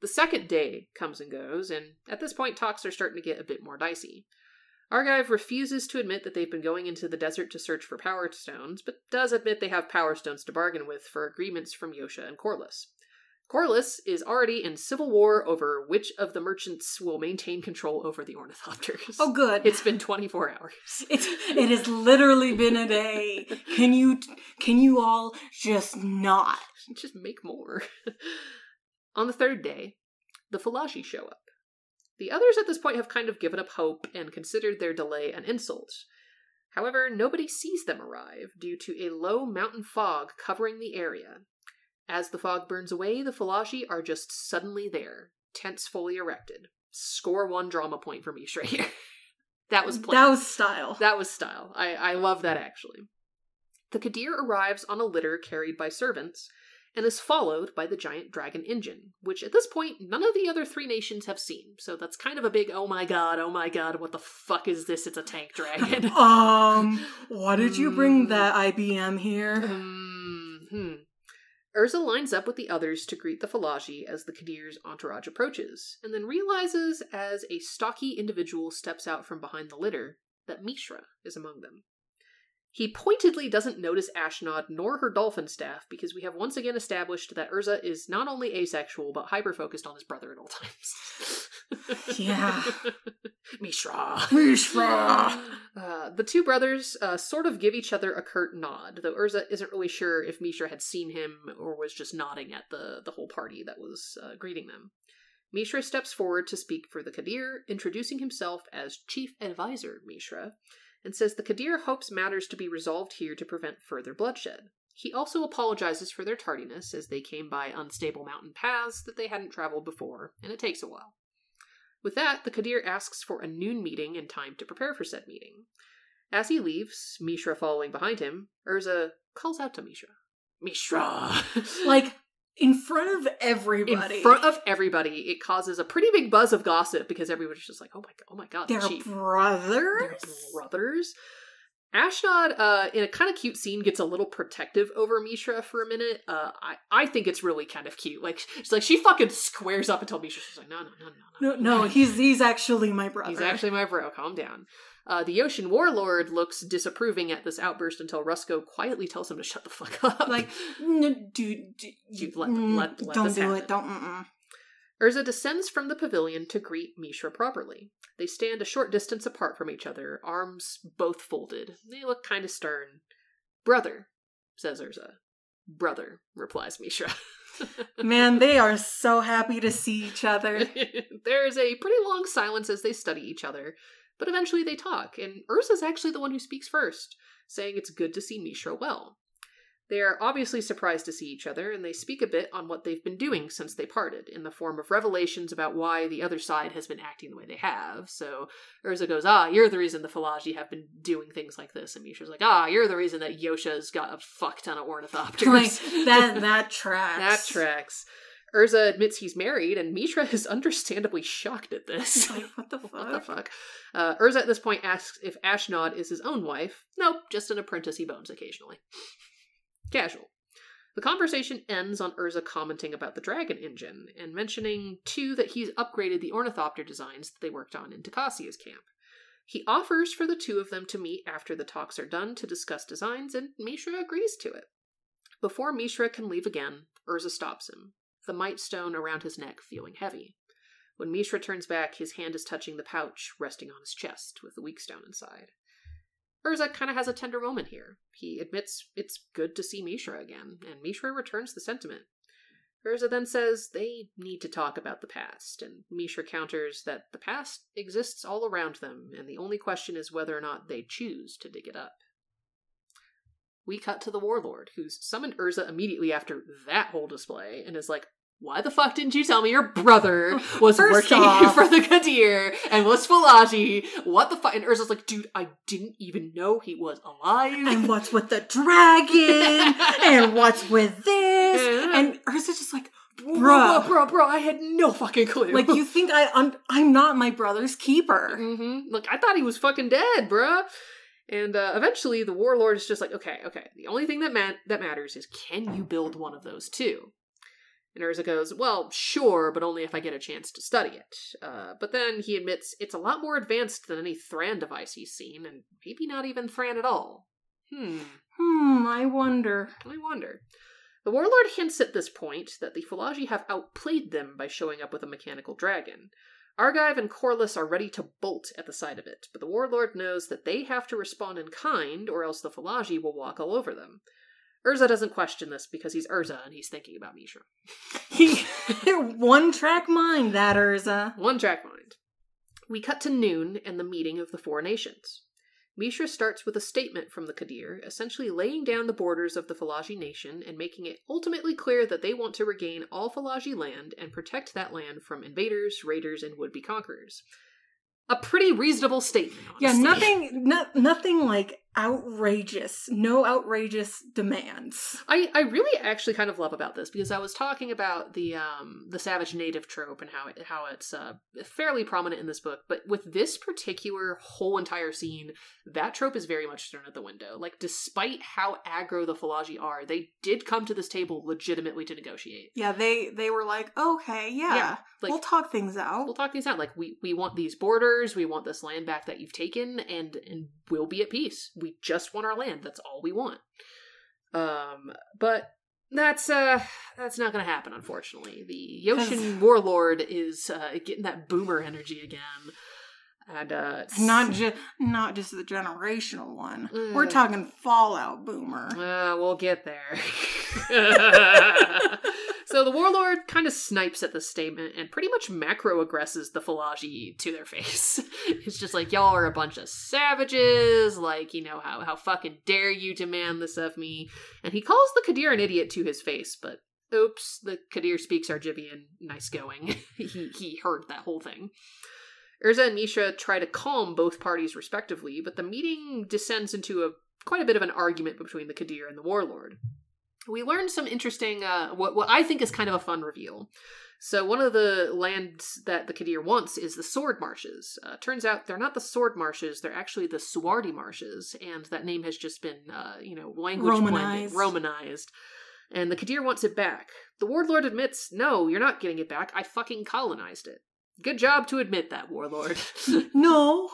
Speaker 1: The second day comes and goes, and at this point, talks are starting to get a bit more dicey. Argive refuses to admit that they've been going into the desert to search for power stones, but does admit they have power stones to bargain with for agreements from Yotia and Korlis. Korlis is already in civil war over which of the merchants will maintain control over the ornithopters.
Speaker 2: Oh good.
Speaker 1: It's been 24 hours.
Speaker 2: It's it has literally been a day. Can you can you all just not?
Speaker 1: just make more. On the third day, the Fallaji show up. The others at this point have kind of given up hope and considered their delay an insult. However, nobody sees them arrive due to a low mountain fog covering the area. As the fog burns away, the Fallaji are just suddenly there, tents fully erected. Score one drama point for Mishra here. that was planned.
Speaker 2: That was style.
Speaker 1: That was style. I, I love that actually. The Qadir arrives on a litter carried by servants and is followed by the giant dragon engine, which at this point none of the other three nations have seen. So that's kind of a big oh my god, oh my god, what the fuck is this? It's a tank dragon.
Speaker 2: um, why did you bring
Speaker 1: Mm.
Speaker 2: that IBM here?
Speaker 1: hmm. Urza lines up with the others to greet the Fallaji as the Qadir's entourage approaches, and then realizes as a stocky individual steps out from behind the litter that Mishra is among them. He pointedly doesn't notice Ashnod nor her dolphin staff because we have once again established that Urza is not only asexual but hyper focused on his brother at all times.
Speaker 2: Yeah.
Speaker 1: Mishra.
Speaker 2: Mishra.
Speaker 1: Uh, the two brothers uh, sort of give each other a curt nod, though Urza isn't really sure if Mishra had seen him or was just nodding at the, the whole party that was uh, greeting them. Mishra steps forward to speak for the Qadir, introducing himself as Chief Advisor Mishra, and says the Qadir hopes matters to be resolved here to prevent further bloodshed. He also apologizes for their tardiness, as they came by unstable mountain paths that they hadn't traveled before, and it takes a while. With that, the Qadir asks for a noon meeting and time to prepare for said meeting. As he leaves, Mishra following behind him, Urza calls out to Mishra. Mishra!
Speaker 2: Like in front of everybody.
Speaker 1: In front of everybody, it causes a pretty big buzz of gossip because everybody's just like, "Oh my god, oh my god, the
Speaker 2: They're brothers.
Speaker 1: they're brothers." Ashnod, uh, in a kind of cute scene, gets a little protective over Mishra for a minute. Uh, I, I think it's really kind of cute. Like, she's like, she fucking squares up and tells Mishra, she's like, no, no, no, no,
Speaker 2: No, no, he's he's actually my brother.
Speaker 1: He's actually my bro. Calm down. Uh, the Yotian Warlord looks disapproving at this outburst until Rusko quietly tells him to shut the fuck up.
Speaker 2: like, "N- dude, d-
Speaker 1: Dude, let-
Speaker 2: mm,
Speaker 1: let- let
Speaker 2: don't do
Speaker 1: happen."
Speaker 2: it. Don't. Mm-mm.
Speaker 1: Urza descends from the pavilion to greet Mishra properly. They stand a short distance apart from each other, arms both folded. They look kind of stern. Brother, says Urza. Brother, replies Mishra.
Speaker 2: Man, they are so happy to see each other.
Speaker 1: There's a pretty long silence as they study each other, but eventually they talk, and Urza's actually the one who speaks first, saying it's good to see Mishra well. They are obviously surprised to see each other, and they speak a bit on what they've been doing since they parted, in the form of revelations about why the other side has been acting the way they have. So Urza goes, Ah, you're the reason the Fallaji have been doing things like this. And Mishra's like, Ah, you're the reason that Yotia's got a fuck ton of ornithopters.
Speaker 2: like that that tracks.
Speaker 1: that tracks. Urza admits he's married, and Mitra is understandably shocked at this.
Speaker 2: Like, what the fuck?
Speaker 1: What the fuck? Uh, Urza at this point asks if Ashnod is his own wife. Nope, just an apprentice he bones occasionally. Casual. The conversation ends on Urza commenting about the dragon engine and mentioning, too, that he's upgraded the ornithopter designs that they worked on in Tocasia's camp. He offers for the two of them to meet after the talks are done to discuss designs, and Mishra agrees to it. Before Mishra can leave again, Urza stops him, the mightstone around his neck feeling heavy. When Mishra turns back, his hand is touching the pouch resting on his chest with the weakstone inside. Urza kind of has a tender moment here. He admits it's good to see Mishra again, and Mishra returns the sentiment. Urza then says they need to talk about the past, and Mishra counters that the past exists all around them, and the only question is whether or not they choose to dig it up. We cut to the warlord, who's summoned Urza immediately after that whole display, and is like, why the fuck didn't you tell me your brother was
Speaker 2: First
Speaker 1: working
Speaker 2: off-
Speaker 1: for the Qadir and was Fallaji? What the fuck? And Urza's like, dude, I didn't even know he was alive.
Speaker 2: And what's with the dragon? and what's with this?
Speaker 1: Yeah.
Speaker 2: And Urza's just like,
Speaker 1: bro,
Speaker 2: bruh.
Speaker 1: bro, bro, bro, I had no fucking clue.
Speaker 2: like you think I I'm, I'm not my brother's keeper.
Speaker 1: hmm Look, I thought he was fucking dead, bruh. And uh, eventually, the warlord is just like, okay, okay. The only thing that ma- that matters is can you build one of those too? And Urza goes, well, sure, but only if I get a chance to study it. Uh, but then he admits it's a lot more advanced than any Thran device he's seen, and maybe not even Thran at all. Hmm.
Speaker 2: Hmm, I wonder.
Speaker 1: I wonder. The warlord hints at this point that the Fallaji have outplayed them by showing up with a mechanical dragon. Argive and Korlis are ready to bolt at the sight of it, but the warlord knows that they have to respond in kind, or else the Fallaji will walk all over them. Urza doesn't question this because he's Urza and he's thinking about Mishra.
Speaker 2: He one track mind, that Urza.
Speaker 1: One track mind. We cut to noon and the meeting of the four nations. Mishra starts with a statement from the Qadir, essentially laying down the borders of the Fallaji nation and making it ultimately clear that they want to regain all Fallaji land and protect that land from invaders, raiders, and would be conquerors. A pretty reasonable statement.
Speaker 2: Yeah, nothing no, nothing like outrageous. No outrageous demands.
Speaker 1: I, I really actually kind of love about this because I was talking about the um the savage native trope and how it, how it's uh, fairly prominent in this book, but with this particular whole entire scene, that trope is very much thrown out the window. Like, despite how aggro the Fallaji are, they did come to this table legitimately to negotiate.
Speaker 2: Yeah, they they were like, okay, yeah,
Speaker 1: Yeah, like-
Speaker 2: we'll talk things out.
Speaker 1: We'll talk these out. Like, we we want these borders, we want this land back that you've taken, and and we'll be at peace. We just want our land. That's all we want. Um, but that's uh that's not gonna happen unfortunately the Yotian warlord is uh getting that boomer energy again and uh
Speaker 2: not just not just the generational one.
Speaker 1: Mm.
Speaker 2: We're talking Fallout Boomer.
Speaker 1: uh, we'll get there so the warlord kind of snipes at this statement and pretty much macro aggresses the Fallaji to their face. it's just like y'all are a bunch of savages, like, you know, how how fucking dare you demand this of me? And he calls the Qadir an idiot to his face, but oops, the Qadir speaks Argivian, nice going. he he heard that whole thing. Urza and Misha try to calm both parties respectively, but the meeting descends into a quite a bit of an argument between the Qadir and the warlord. We learned some interesting, uh, what what I think is kind of a fun reveal. So one of the lands that the Qadir wants is the Sword Marshes. Uh, turns out they're not the Sword Marshes; they're actually the Suwwardi Marshes, and that name has just been, uh, you know, language blended,
Speaker 2: Romanized.
Speaker 1: Romanized. And the Qadir wants it back. The Warlord admits, "No, you're not getting it back. I fucking colonized it." Good job to admit that, Warlord.
Speaker 2: No,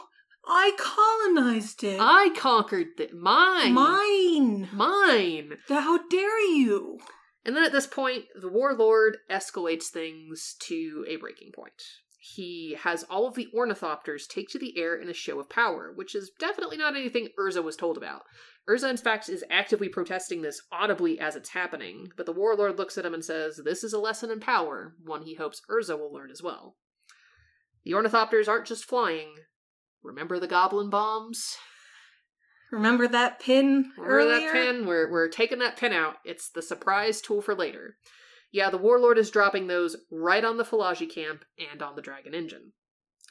Speaker 2: I colonized it.
Speaker 1: I conquered it. Mine.
Speaker 2: Mine.
Speaker 1: Mine.
Speaker 2: How dare you?
Speaker 1: And then at this point, the warlord escalates things to a breaking point. he has all of the ornithopters take to the air in a show of power, which is definitely not anything Urza was told about. Urza, in fact, is actively protesting this audibly as it's happening, but the warlord looks at him and says, This is a lesson in power, one he hopes Urza will learn as well. The ornithopters aren't just flying. Remember the goblin bombs?
Speaker 2: Remember that pin
Speaker 1: Remember
Speaker 2: earlier?
Speaker 1: that pin? We're, we're taking that pin out. It's the surprise tool for later. Yeah, the warlord is dropping those right on the Fallaji camp and on the dragon engine.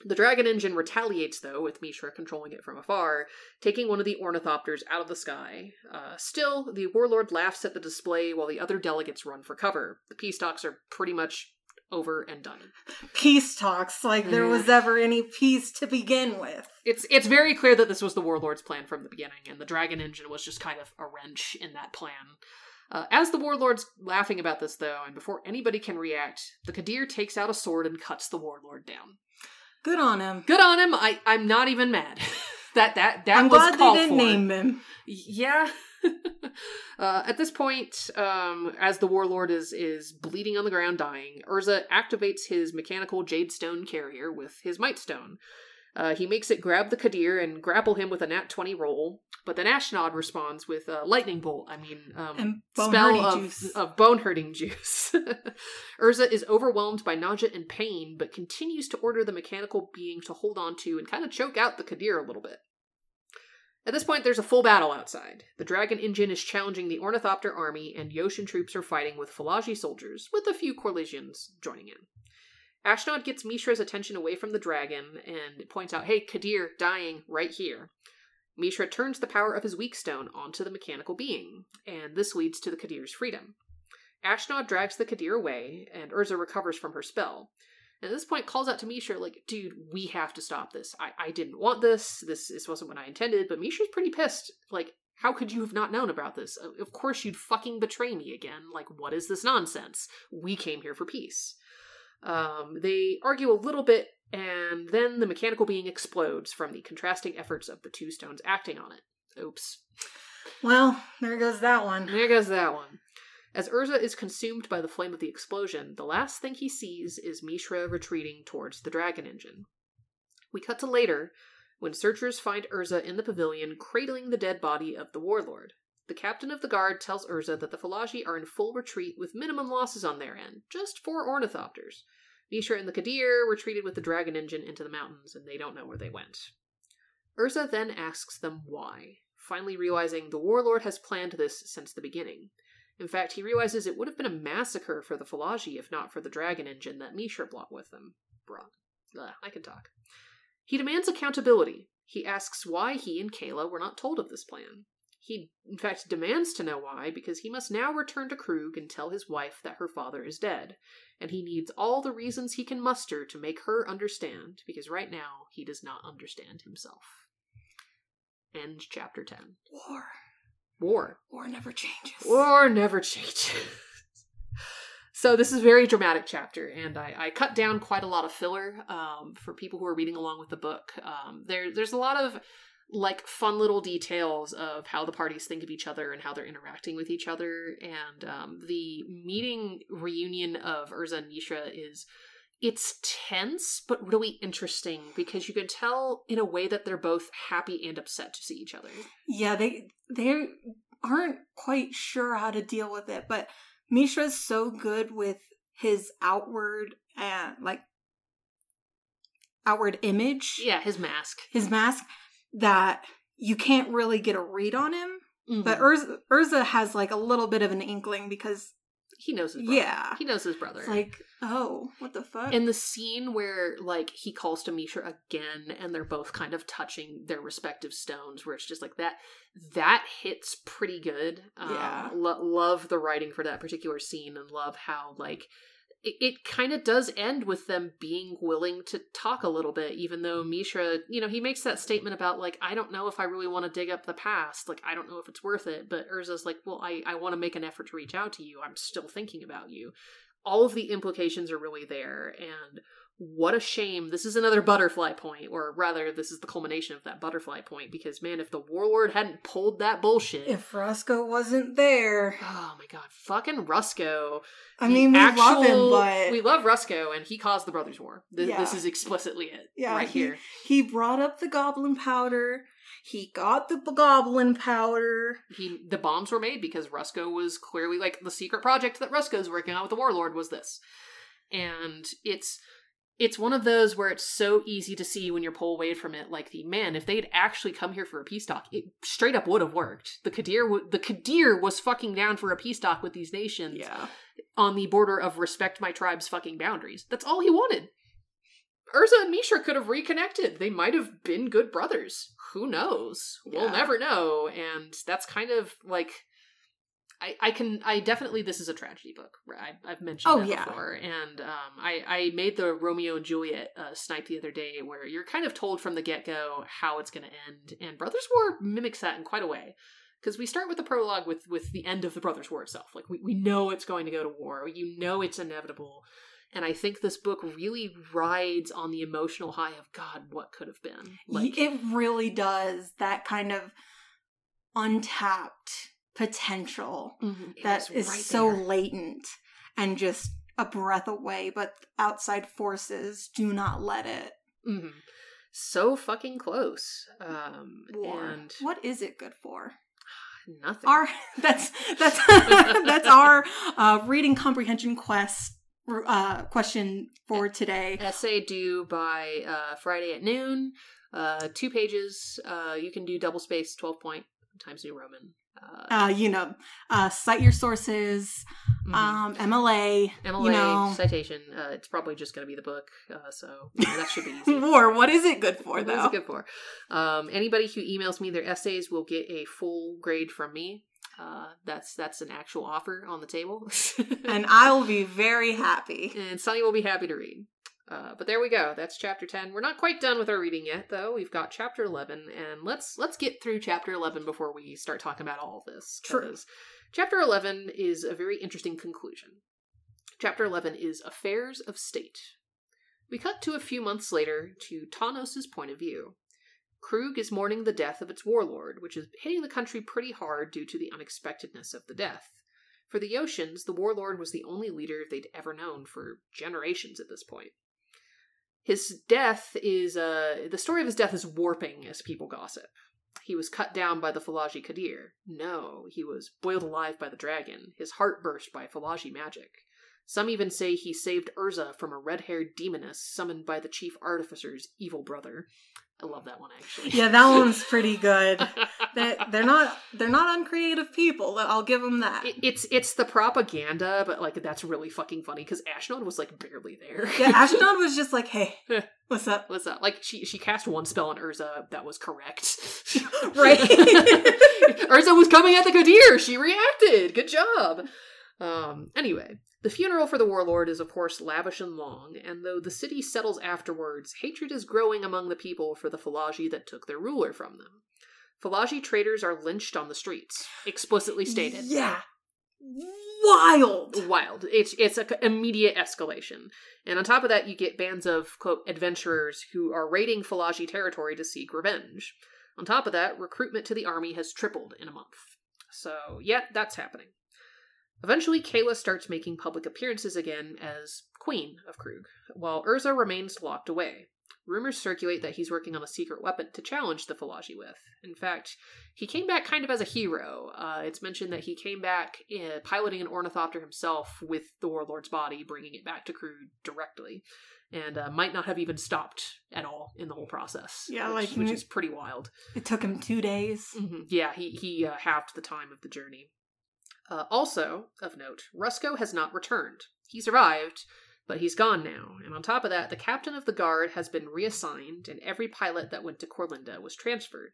Speaker 1: The dragon engine retaliates, though, with Mishra controlling it from afar, taking one of the ornithopters out of the sky. Uh, still, the warlord laughs at the display while the other delegates run for cover. The peace talks are pretty much over and done.
Speaker 2: Peace talks, like there
Speaker 1: Mm.
Speaker 2: was ever any peace to begin with.
Speaker 1: It's it's very clear that this was the warlord's plan from the beginning, and the dragon engine was just kind of a wrench in that plan. Uh, as the warlord's laughing about this, though, and before anybody can react, the Qadir takes out a sword and cuts the warlord down.
Speaker 2: Good on him.
Speaker 1: Good on him. I I'm not even mad. that that that
Speaker 2: I'm
Speaker 1: was
Speaker 2: glad they
Speaker 1: called
Speaker 2: didn't
Speaker 1: for.
Speaker 2: name him.
Speaker 1: Yeah. Uh, at this point, um, as the warlord is is bleeding on the ground, dying, Urza activates his mechanical jade stone carrier with his mightstone. Uh, he makes it grab the Qadir and grapple him with a nat twenty roll, but then Ashnod responds with a lightning bolt. I mean, um, spell of of bone hurting juice. Urza is overwhelmed by nausea and pain, but continues to order the mechanical being to hold on to and kind of choke out the Qadir a little bit. At this point, there's a full battle outside. The dragon engine is challenging the Ornithopter army, and Yotian troops are fighting with Fallaji soldiers, with a few Korlisians joining in. Ashnod gets Mishra's attention away from the dragon and points out, hey, Qadir, dying right here. Mishra turns the power of his weakstone onto the mechanical being, and this leads to the Qadir's freedom. Ashnod drags the Kadir away, and Urza recovers from her spell. At this point calls out to Mishra, like, dude, we have to stop this. I, I didn't want this. This this wasn't what I intended, but Misha's pretty pissed. Like, how could you have not known about this? Uh, Of course you'd fucking betray me again. Like, what is this nonsense? We came here for peace. Um, they argue a little bit, and then the mechanical being explodes from the contrasting efforts of the two stones acting on it. Oops.
Speaker 2: Well, there goes that one.
Speaker 1: There goes that one. As Urza is consumed by the flame of the explosion, the last thing he sees is Mishra retreating towards the dragon engine. We cut to later, when searchers find Urza in the pavilion cradling the dead body of the warlord. The captain of the guard tells Urza that the Fallaji are in full retreat with minimum losses on their end, just four ornithopters. Mishra and the Qadir retreated with the dragon engine into the mountains, and they don't know where they went. Urza then asks them why, finally realizing the warlord has planned this since the beginning. In fact, he realizes it would have been a massacre for the Fallaji if not for the dragon engine that Mishra brought with them. Brought. Ugh, I can talk. He demands accountability. He asks why he and Kayla were not told of this plan. He, in fact, demands to know why because he must now return to Kroog and tell his wife that her father is dead, and he needs all the reasons he can muster to make her understand because right now he does not understand himself. End chapter 10.
Speaker 2: War.
Speaker 1: War.
Speaker 2: War never changes.
Speaker 1: War never changes. so this is a very dramatic chapter, and I, I cut down quite a lot of filler um, for people who are reading along with the book. Um, there, there's a lot of like fun little details of how the parties think of each other and how they're interacting with each other, and um, the meeting reunion of Urza and Mishra is it's tense but really interesting because you can tell in a way that they're both happy and upset to see each other.
Speaker 2: Yeah, they they aren't quite sure how to deal with it, but Mishra's so good with his outward and like outward image,
Speaker 1: Yeah, his mask.
Speaker 2: his mask, that you can't really get a read on him. But
Speaker 1: Mhm.
Speaker 2: Urza, Urza has like a little bit of an inkling because
Speaker 1: he knows his brother.
Speaker 2: Yeah.
Speaker 1: he knows his brother.
Speaker 2: it's like, oh, what the fuck?
Speaker 1: and the scene where like he calls to Mishra again, and they're both kind of touching their respective stones, where it's just like that. That hits pretty good. Um,
Speaker 2: Yeah.
Speaker 1: lo- love the writing for that particular scene, and love how like it, it kind of does end with them being willing to talk a little bit, even though Mishra, you know, he makes that statement about like, I don't know if I really want to dig up the past. Like, I don't know if it's worth it. But Urza's like, well, I, I want to make an effort to reach out to you. I'm still thinking about you. All of the implications are really there. And what a shame. This is another butterfly point, or rather, this is the culmination of that butterfly point, because man, if the warlord hadn't pulled that bullshit.
Speaker 2: If Rusko wasn't there.
Speaker 1: Oh my god, fucking Rusko.
Speaker 2: I
Speaker 1: The
Speaker 2: mean, we love him,
Speaker 1: actual-
Speaker 2: but.
Speaker 1: We love Rusko, and he caused the Brothers' War. Th-
Speaker 2: Yeah.
Speaker 1: This is explicitly it.
Speaker 2: Yeah,
Speaker 1: right
Speaker 2: he-
Speaker 1: here.
Speaker 2: He brought up the goblin powder. He got the goblin powder.
Speaker 1: He the bombs were made because Rusko was clearly like the secret project that Rusko's working on with the Warlord was this. And it's it's one of those where it's so easy to see when you're pulled away from it. Like the man, if they'd actually come here for a peace talk, it straight up would have worked. The Qadir, w- the Qadir was fucking down for a peace talk with these nations
Speaker 2: Yeah.
Speaker 1: on the border of respect my tribe's fucking boundaries. That's all he wanted. Urza and Mishra could have reconnected. They might have been good brothers. Who knows? We'll never know. And that's kind of like I, I can I definitely this is a tragedy book. I, I've mentioned
Speaker 2: Oh,
Speaker 1: that
Speaker 2: yeah.
Speaker 1: before, and um, I I made the Romeo and Juliet uh, snipe the other day, where you're kind of told from the get go how it's going to end, and Brothers War mimics that in quite a way. Because we start with the prologue with with the end of the brothers war itself. Like we, we know it's going to go to war. You know it's inevitable. And i think this book really rides on the emotional high of god what could have been? Like
Speaker 2: it really does. That kind of untapped potential
Speaker 1: Mhm, it
Speaker 2: that is
Speaker 1: right
Speaker 2: so
Speaker 1: there.
Speaker 2: latent and just a breath away, but outside forces do not let it.
Speaker 1: Mhm. so fucking close um
Speaker 2: War.
Speaker 1: and
Speaker 2: What is it good for?
Speaker 1: nothing
Speaker 2: Our that's that's that's our uh, reading comprehension quest uh, question for today.
Speaker 1: essay due by uh friday at noon uh two pages uh you can do double space 12 point times new roman uh,
Speaker 2: Uh, you know, uh, cite your sources,
Speaker 1: mhm.
Speaker 2: um, MLA,
Speaker 1: MLA
Speaker 2: you know.
Speaker 1: citation. Uh, it's probably just going to be the book, uh, so yeah, that should be easy.
Speaker 2: War. What is it good for
Speaker 1: What is
Speaker 2: though?
Speaker 1: it good for? Um, anybody who emails me their essays will get a full grade from me. Uh, that's that's an actual offer on the table,
Speaker 2: and I'll be very happy.
Speaker 1: and Sunny will be happy to read. Uh, but there we go. That's chapter ten. We're not quite done with our reading yet, though. We've got chapter eleven, and let's let's get through chapter eleven before we start talking about all of this.
Speaker 2: True.
Speaker 1: Chapter eleven is a very interesting conclusion. Chapter eleven is affairs of state. We cut to a few months later to Tawnos' point of view. Kroog is mourning the death of its warlord, which is hitting the country pretty hard due to the unexpectedness of the death. For the Yotians, the warlord was the only leader they'd ever known for generations at this point. His death is, uh, the story of his death is warping as people gossip. He was cut down by the Fallaji Qadir. No, he was boiled alive by the dragon, his heart burst by Fallaji magic. Some even say he saved Urza from a red haired demoness summoned by the chief artificer's evil brother. I love that one actually.
Speaker 2: Yeah, that one's pretty good. They they're not they're not uncreative people. I'll give them that.
Speaker 1: It- it's it's the propaganda, but like that's really fucking funny because Ashnod was like barely there.
Speaker 2: Yeah, Ashnod was just like, "Hey, what's up?"
Speaker 1: What's up? Like she she cast one spell on Urza that was correct.
Speaker 2: Right.
Speaker 1: Urza was coming at the Qadir. She reacted. Good job. Um. Anyway, the funeral for the warlord is of course lavish and long, and though the city settles afterwards, hatred is growing among the people for the Fallaji that took their ruler from them. Fallaji traitors are lynched on the streets, explicitly stated.
Speaker 2: Yeah, wild.
Speaker 1: wild. It's it's a c- immediate escalation, and on top of that, you get bands of quote adventurers who are raiding Fallaji territory to seek revenge. On top of that, recruitment to the army has tripled in a month. So yeah, that's happening. Eventually, Kayla starts making public appearances again as Queen of Kroog, while Urza remains locked away. Rumors circulate that he's working on a secret weapon to challenge the Fallaji with. In fact, he came back kind of as a hero. Uh, it's mentioned that he came back uh, piloting an ornithopter himself with the warlord's body, bringing it back to Kroog directly, and uh, might not have even stopped at all in the whole process.
Speaker 2: Yeah,
Speaker 1: which,
Speaker 2: like,
Speaker 1: which
Speaker 2: mm-
Speaker 1: is pretty wild.
Speaker 2: It took him two days.
Speaker 1: Mhm. Yeah, he he uh, halved the time of the journey. Uh, also, of note, Rusko has not returned. He survived, but he's gone now. And on top of that, the captain of the guard has been reassigned, and every pilot that went to Corlinda was transferred.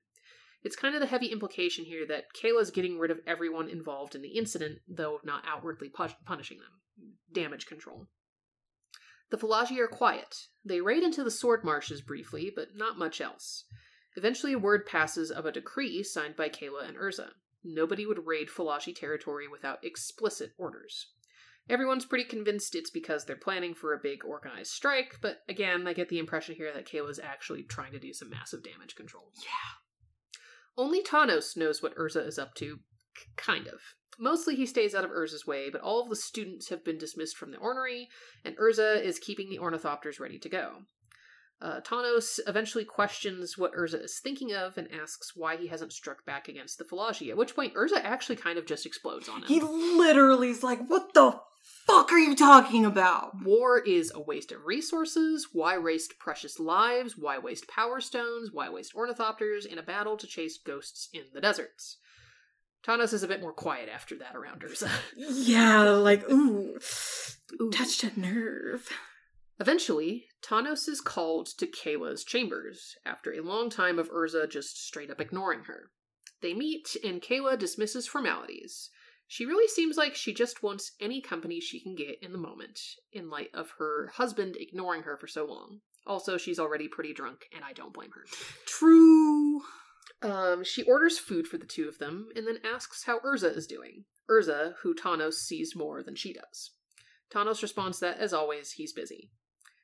Speaker 1: It's kind of the heavy implication here that Kayla's getting rid of everyone involved in the incident, though not outwardly pu- punishing them. Damage control. The Fallaji are quiet. They raid into the sword marshes briefly, but not much else. Eventually, word passes of a decree signed by Kayla and Urza. Nobody would raid Fallaji territory without explicit orders. Everyone's pretty convinced it's because they're planning for a big organized strike, but again, I get the impression here that Kayla's actually trying to do some massive damage control.
Speaker 2: Yeah.
Speaker 1: Only Tawnos knows what Urza is up to, k- kind of. Mostly he stays out of Urza's way, but all of the students have been dismissed from the ornery, and Urza is keeping the ornithopters ready to go. Uh, Tawnos eventually questions what Urza is thinking of and asks why he hasn't struck back against the Fallaji, at which point Urza actually kind of just explodes on him.
Speaker 2: He literally is like, "What the fuck are you talking about?"
Speaker 1: War is a waste of resources. Why waste precious lives? Why waste power stones? Why waste ornithopters in a battle to chase ghosts in the deserts? Tawnos is a bit more quiet after that around Urza.
Speaker 2: Yeah, like ooh,
Speaker 1: Ooh.
Speaker 2: touched a nerve.
Speaker 1: Eventually, Tawnos is called to Kayla's chambers after a long time of Urza just straight up ignoring her. They meet, and Kayla dismisses formalities. She really seems like she just wants any company she can get in the moment, in light of her husband ignoring her for so long. Also, she's already pretty drunk, and I don't blame her.
Speaker 2: True.
Speaker 1: Um, she orders food for the two of them, and then asks how Urza is doing. Urza, who Tawnos sees more than she does. Tawnos responds that, as always, he's busy.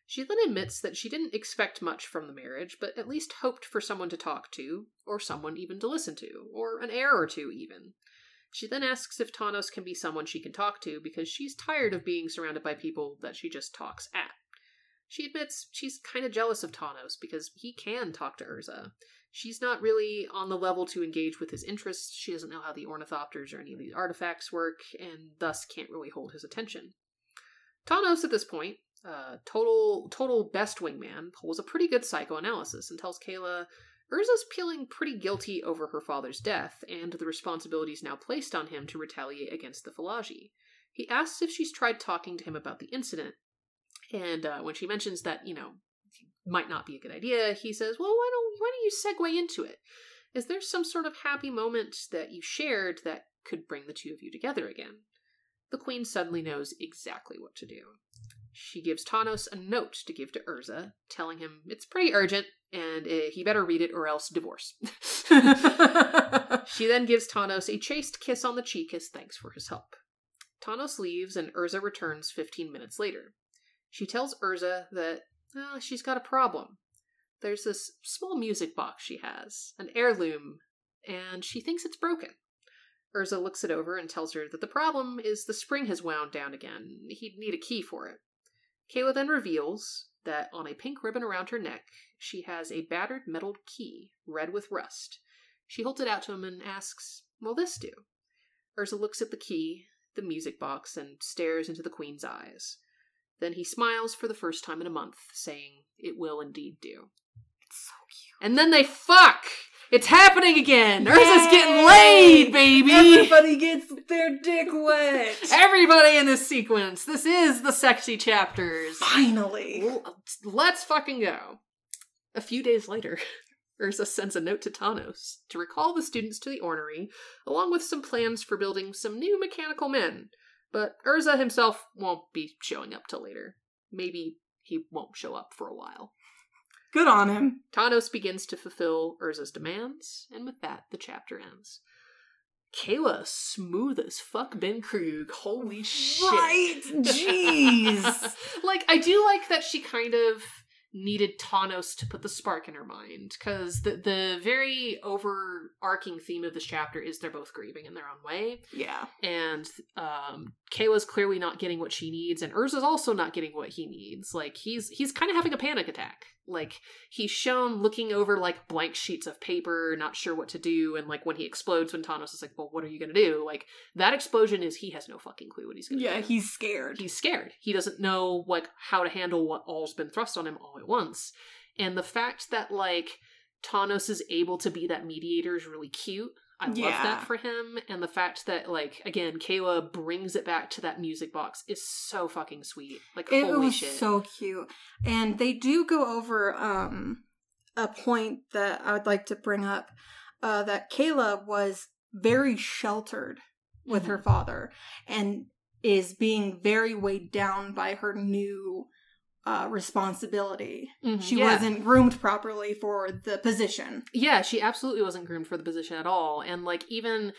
Speaker 1: She then admits that she didn't expect much from the marriage, but at least hoped for someone to talk to, or someone even to listen to, or an heir or two even. She then asks if Tawnos can be someone she can talk to because she's tired of being surrounded by people that she just talks at. She admits she's kind of jealous of Tawnos because he can talk to Urza. She's not really on the level to engage with his interests. She doesn't know how the ornithopters or any of these artifacts work, and thus can't really hold his attention. Tawnos, at this point, uh, total total best wingman, pulls a pretty good psychoanalysis and tells Kayla Urza's feeling pretty guilty over her father's death and the responsibilities now placed on him to retaliate against the Fallaji. He asks if she's tried talking to him about the incident, and uh, when she mentions that, you know, might not be a good idea, he says, "Well, why don't why don't you segue into it? Is there some sort of happy moment that you shared that could bring the two of you together again?" The queen suddenly knows exactly what to do. She gives Tawnos a note to give to Urza, telling him it's pretty urgent and uh, he better read it or else divorce. she then gives Tawnos a chaste kiss on the cheek as thanks for his help. Tawnos leaves and Urza returns 15 minutes later. She tells Urza that uh, she's got a problem. There's this small music box she has, an heirloom, and she thinks it's broken. Urza looks it over and tells her that the problem is the spring has wound down again. He'd need a key for it. Kayla then reveals that on a pink ribbon around her neck, she has a battered metal key, red with rust. She holds it out to him and asks, Will this do? Urza looks at the key, the music box, and stares into the queen's eyes. Then he smiles for the first time in a month, saying, It will indeed do.
Speaker 2: It's so cute.
Speaker 1: And then they fuck! It's happening again! Urza's getting laid, baby!
Speaker 2: Everybody gets their dick wet.
Speaker 1: Everybody in this sequence. This is the sexy chapters.
Speaker 2: Finally.
Speaker 1: Let's fucking go. A few days later, Urza sends a note to Tawnos to recall the students to the ornery, along with some plans for building some new mechanical men. But Urza himself won't be showing up till later. Maybe he won't show up for a while.
Speaker 2: Good on him.
Speaker 1: Tawnos begins to fulfill Urza's demands, and with that, the chapter ends. Kayla, smooth as fuck bin Kroog. Holy shit.
Speaker 2: Right. Jeez.
Speaker 1: like, I do like that she kind of needed Tawnos to put the spark in her mind, because the, the very overarching theme of this chapter is they're both grieving in their own way,
Speaker 2: yeah.
Speaker 1: and um, Kayla's clearly not getting what she needs, and Urza's also not getting what he needs. Like, he's he's kind of having a panic attack. Like, he's shown looking over, like, blank sheets of paper, not sure what to do, and, like, when he explodes, when Tawnos is like, well, what are you gonna do? Like, that explosion is he has no fucking clue what he's gonna
Speaker 2: Yeah,
Speaker 1: do.
Speaker 2: he's scared.
Speaker 1: he's scared. He doesn't know, like, how to handle what all's been thrust on him all at once. And the fact that, like, Tawnos is able to be that mediator is really cute. I love that for him. And the fact that, like, again, Kayla brings it back to that music box is so fucking sweet. Like,
Speaker 2: it
Speaker 1: holy
Speaker 2: was
Speaker 1: shit.
Speaker 2: so cute. And they do go over um a point that I would like to bring up uh that Kayla was very sheltered with
Speaker 1: Mm-hmm.
Speaker 2: her father and is being very weighed down by her new uh responsibility.
Speaker 1: Mhm,
Speaker 2: She
Speaker 1: yeah.
Speaker 2: wasn't groomed properly for the position.
Speaker 1: Yeah, she absolutely wasn't groomed for the position at all. And like even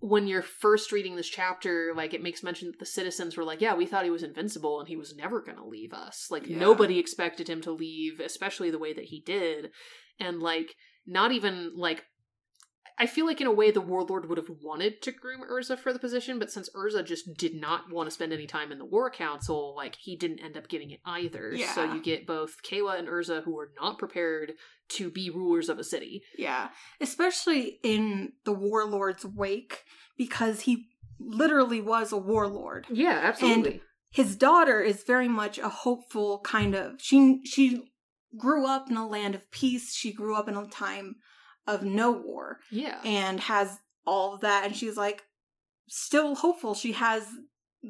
Speaker 1: when you're first reading this chapter, like it makes mention that the citizens were like, "Yeah, we thought he was invincible and he was never going to leave us." Like
Speaker 2: Yeah.
Speaker 1: nobody expected him to leave, especially the way that he did, and like not even like. I feel like in a way the warlord would have wanted to groom Urza for the position, but since Urza just did not want to spend any time in the war council, like he didn't end up getting it either. So you get both Kayla and Urza who were not prepared to be rulers of a city.
Speaker 2: Yeah, especially in the warlord's wake because he literally was a warlord.
Speaker 1: Yeah, absolutely.
Speaker 2: And His daughter is very much a hopeful kind of. She she grew up in a land of peace. She grew up in a time of no war
Speaker 1: yeah.
Speaker 2: and has all of that and she's like still hopeful. She has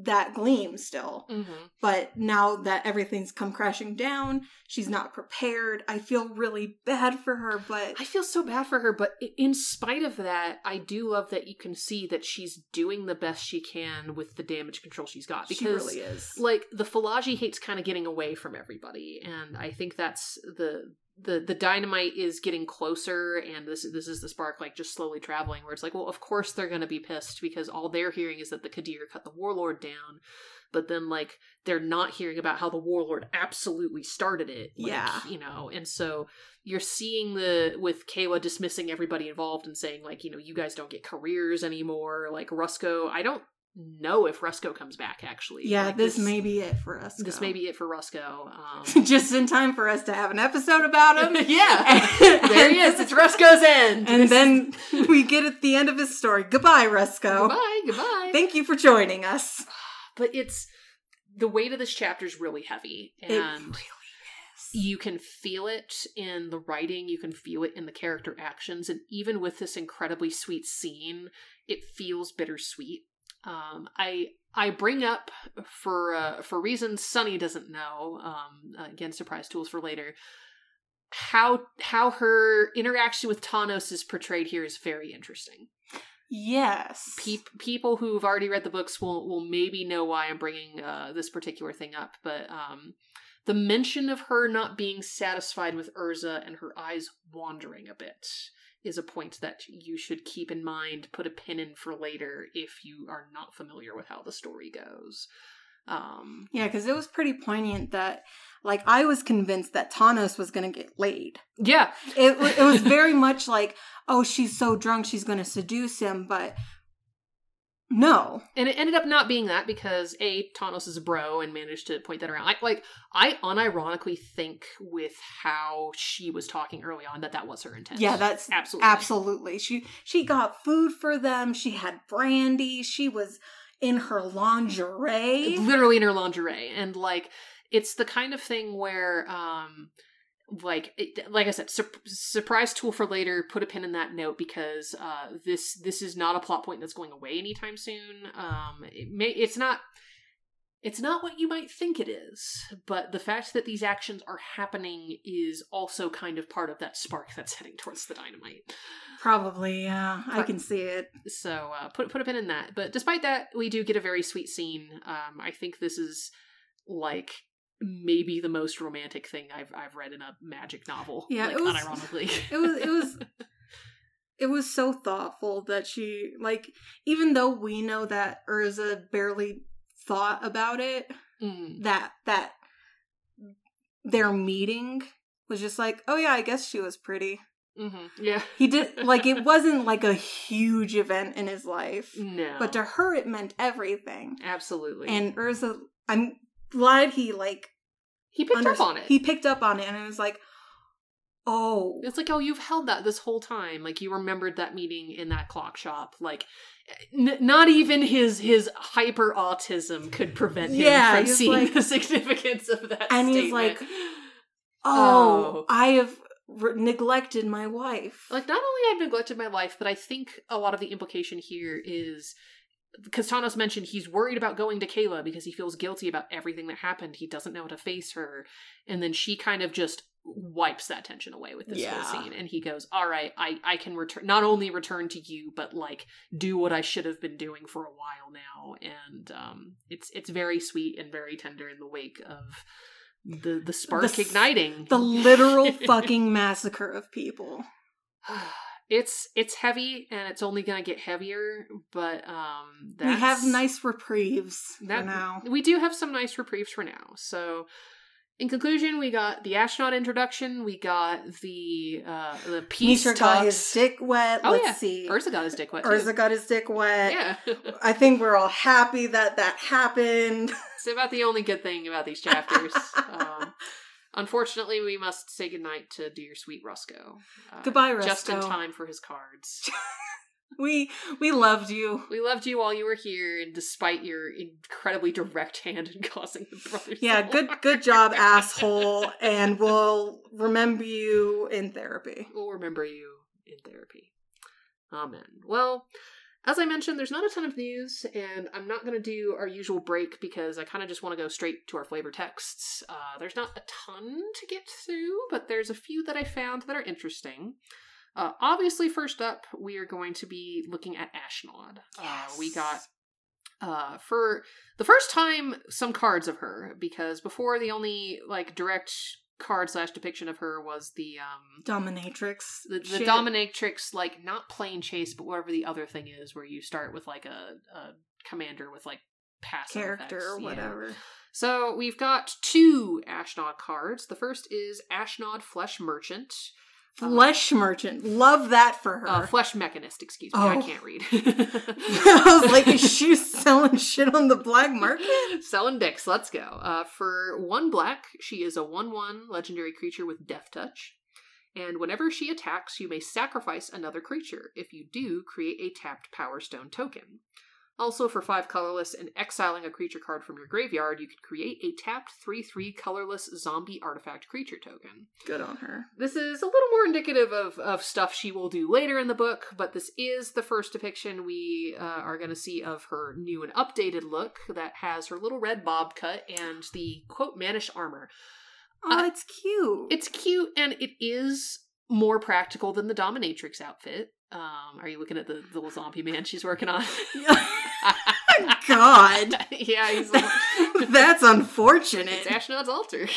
Speaker 2: that gleam still.
Speaker 1: mm-hmm.
Speaker 2: But now that everything's come crashing down, she's not prepared. I feel really bad for her, but
Speaker 1: I feel so bad for her, but in spite of that, I do love that you can see that she's doing the best she can with the damage control she's got.
Speaker 2: she
Speaker 1: Because,
Speaker 2: really is.
Speaker 1: like, the Fallaji hate's kind of getting away from everybody, and I think that's the the the dynamite is getting closer, and this this is the spark, like just slowly traveling. Where it's like, well, of course they're gonna be pissed because all they're hearing is that the Qadir cut the warlord down. But then, like, they're not hearing about how the warlord absolutely started it. Like,
Speaker 2: Yeah.
Speaker 1: you know, and so you're seeing the with Kayla dismissing everybody involved and saying like, you know, you guys don't get careers anymore. Like Rusko, I don't know if Rusko comes back actually.
Speaker 2: yeah,
Speaker 1: Like,
Speaker 2: this, may be it for us.
Speaker 1: this may be it for Rusko. Um,
Speaker 2: just in time for us to have an episode about him.
Speaker 1: yeah, there he is. It's Rusko's end,
Speaker 2: And then we get at the end of his story. Goodbye, Rusko.
Speaker 1: goodbye, goodbye.
Speaker 2: Thank you for joining us.
Speaker 1: but it's the weight of this chapter is really heavy,
Speaker 2: It
Speaker 1: and you can feel it in the writing you can feel it in the character actions and even with this incredibly sweet scene it feels bittersweet um, i i bring up for uh, for reasons sunny doesn't know um, again surprise tools for later how how her interaction with tawnos is portrayed here is very interesting
Speaker 2: Yes.
Speaker 1: Peop people who've already read the books will will maybe know why I'm bringing uh, this particular thing up, but um, the mention of her not being satisfied with Urza and her eyes wandering a bit is a point that you should keep in mind. Put a pin in for later if you are not familiar with how the story goes. Um,
Speaker 2: Yeah, because it was pretty poignant that, like, I was convinced that Tawnos was going to get laid.
Speaker 1: yeah,
Speaker 2: It, it was very much like, oh, she's so drunk, she's going to seduce him, but no.
Speaker 1: And it ended up not being that because a Tawnos is a bro and managed to point that around. I like I unironically think with how she was talking early on that that was her intent.
Speaker 2: Yeah, that's
Speaker 1: absolutely
Speaker 2: absolutely. She she got food for them. She had brandy. She was in her lingerie.
Speaker 1: literally in her lingerie and like it's the kind of thing where um like it, like i said sur- surprise tool for later put a pin in that note because uh this this is not a plot point that's going away anytime soon um it may it's not it's not what you might think it is but the fact that these actions are happening is also kind of part of that spark that's heading towards the dynamite
Speaker 2: Probably, yeah. I can see it.
Speaker 1: so uh, put put a pin in that. But despite that, we do get a very sweet scene. Um, I think this is like maybe the most romantic thing I've I've read in a magic novel.
Speaker 2: Yeah,
Speaker 1: like,
Speaker 2: it was-
Speaker 1: unironically.
Speaker 2: It was it was it was so thoughtful that she like even though we know that Urza barely thought about it,
Speaker 1: Mm.
Speaker 2: that that their meeting was just like, oh yeah, I guess she was pretty.
Speaker 1: hmm Yeah.
Speaker 2: He did like it wasn't like a huge event in his life,
Speaker 1: No.
Speaker 2: but to her it meant everything.
Speaker 1: absolutely.
Speaker 2: And Urza, I'm glad he like
Speaker 1: he picked
Speaker 2: under-
Speaker 1: up on it.
Speaker 2: He picked up on it, and it was like, oh,
Speaker 1: It's like, oh, you've held that this whole time. Like you remembered that meeting in that clock shop. Like, n- not even his his hyper autism could prevent him
Speaker 2: Yeah,
Speaker 1: from seeing
Speaker 2: like-
Speaker 1: the significance of that.
Speaker 2: And he's like,
Speaker 1: Oh.
Speaker 2: oh, I have neglected my wife.
Speaker 1: like not only I've neglected my wife, but I think a lot of the implication here is because Tawnos mentioned he's worried about going to Kayla because he feels guilty about everything that happened. He doesn't know how to face her, and then she kind of just wipes that tension away with this
Speaker 2: Yeah.
Speaker 1: whole scene and he goes all right i i can return not only return to you but like do what i should have been doing for a while now and um it's it's very sweet and very tender in the wake of the the spark
Speaker 2: The
Speaker 1: igniting
Speaker 2: the literal fucking massacre of people.
Speaker 1: It's it's heavy and it's only gonna get heavier, but um,
Speaker 2: We have nice reprieves
Speaker 1: that-
Speaker 2: for now.
Speaker 1: We do have some nice reprieves for now. So, in conclusion, we got the Ashnod introduction. We got the uh the peace
Speaker 2: Mishra got his dick wet.
Speaker 1: Oh,
Speaker 2: Let's
Speaker 1: yeah.
Speaker 2: see.
Speaker 1: Urza got his dick wet. too.
Speaker 2: Urza got his dick wet.
Speaker 1: yeah.
Speaker 2: I think we're all happy that that happened.
Speaker 1: it's about the only good thing about these chapters. um, unfortunately, we must say goodnight to dear sweet Rusko. Uh,
Speaker 2: Goodbye,
Speaker 1: Just in time for his cards.
Speaker 2: We we loved you.
Speaker 1: we loved you while you were here, and despite your incredibly direct hand in causing the brothers.
Speaker 2: Yeah, good good job, asshole. And we'll remember you in therapy.
Speaker 1: We'll remember you in therapy. Amen. Well, as I mentioned, there's not a ton of news, and I'm not going to do our usual break because I kind of just want to go straight to our flavor texts. Uh, there's not a ton to get through, but there's a few that I found that are interesting. Uh, obviously, first up, we are going to be looking at Ashnod. Uh, we got uh for the first time some cards of her because before the only like direct card slash depiction of her was the um
Speaker 2: dominatrix.
Speaker 1: the, the dominatrix like not plane chase but whatever the other thing is where you start with like a, a commander with like passive
Speaker 2: character
Speaker 1: effects.
Speaker 2: or
Speaker 1: Yeah.
Speaker 2: whatever.
Speaker 1: so we've got two ashnod cards the first is ashnod flesh merchant
Speaker 2: Flesh merchant. Love that for her.
Speaker 1: uh, flesh mechanist excuse me i
Speaker 2: Oh.
Speaker 1: can't read
Speaker 2: I was like, is she selling shit on the black market?
Speaker 1: Selling dicks, let's go. Uh, for one black, she is a 1 1 legendary creature with Death Touch. And whenever she attacks, you may sacrifice another creature. If you do, create a tapped Power Stone token. Also, for 5 colorless and exiling a creature card from your graveyard, you could create a tapped 3 3 colorless zombie artifact creature token.
Speaker 2: Good on her.
Speaker 1: This is a little more indicative of, of stuff she will do later in the book, but this is the first depiction we uh, are going to see of her new and updated look that has her little red bob cut and the quote mannish armor.
Speaker 2: Oh,
Speaker 1: Uh,
Speaker 2: it's cute.
Speaker 1: It's cute and it is more practical than the dominatrix outfit. Um, are you looking at the, the little zombie man she's working on?
Speaker 2: God.
Speaker 1: yeah, he's
Speaker 2: That's unfortunate.
Speaker 1: It's Ashnod's altar.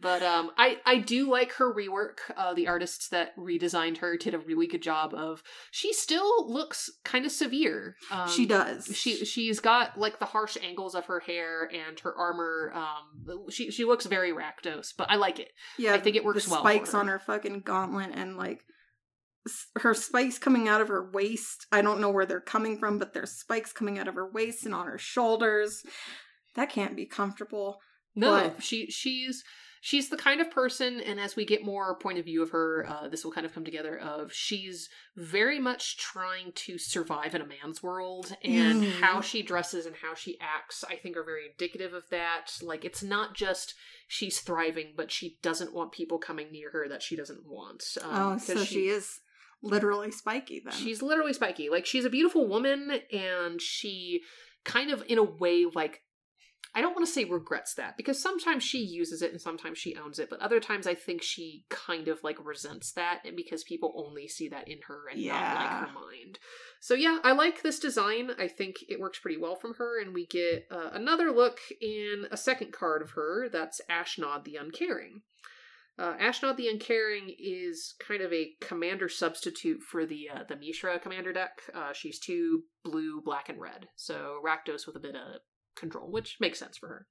Speaker 1: but um, I I do like her rework. Uh, the artists that redesigned her did a really good job of. She still looks kind of severe. Um,
Speaker 2: she does.
Speaker 1: She she's got like the harsh angles of her hair and her armor. Um, she she looks very Rakdos, but I like it.
Speaker 2: yeah,
Speaker 1: I think it works
Speaker 2: the
Speaker 1: well
Speaker 2: spikes
Speaker 1: her.
Speaker 2: on her fucking gauntlet and like her spikes coming out of her waist. I don't know where they're coming from, but there's spikes coming out of her waist and on her shoulders. That can't be comfortable.
Speaker 1: No,
Speaker 2: But-
Speaker 1: she she's she's the kind of person, and as we get more point of view of her, uh, this will kind of come together. Of she's very much trying to survive in a man's world, and
Speaker 2: Mm.
Speaker 1: how she dresses and how she acts, I think, are very indicative of that. Like it's not just she's thriving, but she doesn't want people coming near her that she doesn't want. Um,
Speaker 2: oh, so she, is literally spiky then.
Speaker 1: She's literally spiky. Like she's a beautiful woman and she kind of in a way like I don't want to say regrets that because sometimes she uses it and sometimes she owns it, but other times I think she kind of like resents that and because people only see that in her and not like her mind. So yeah, I like this design. I think it works pretty well from her and we get uh, another look in a second card of her that's Ashnod the Uncaring. Uh, Ashnod the Uncaring is kind of a commander substitute for the uh, the Mishra commander deck. Uh, she's two blue, black, and red, so Rakdos with a bit of control, which makes sense for her.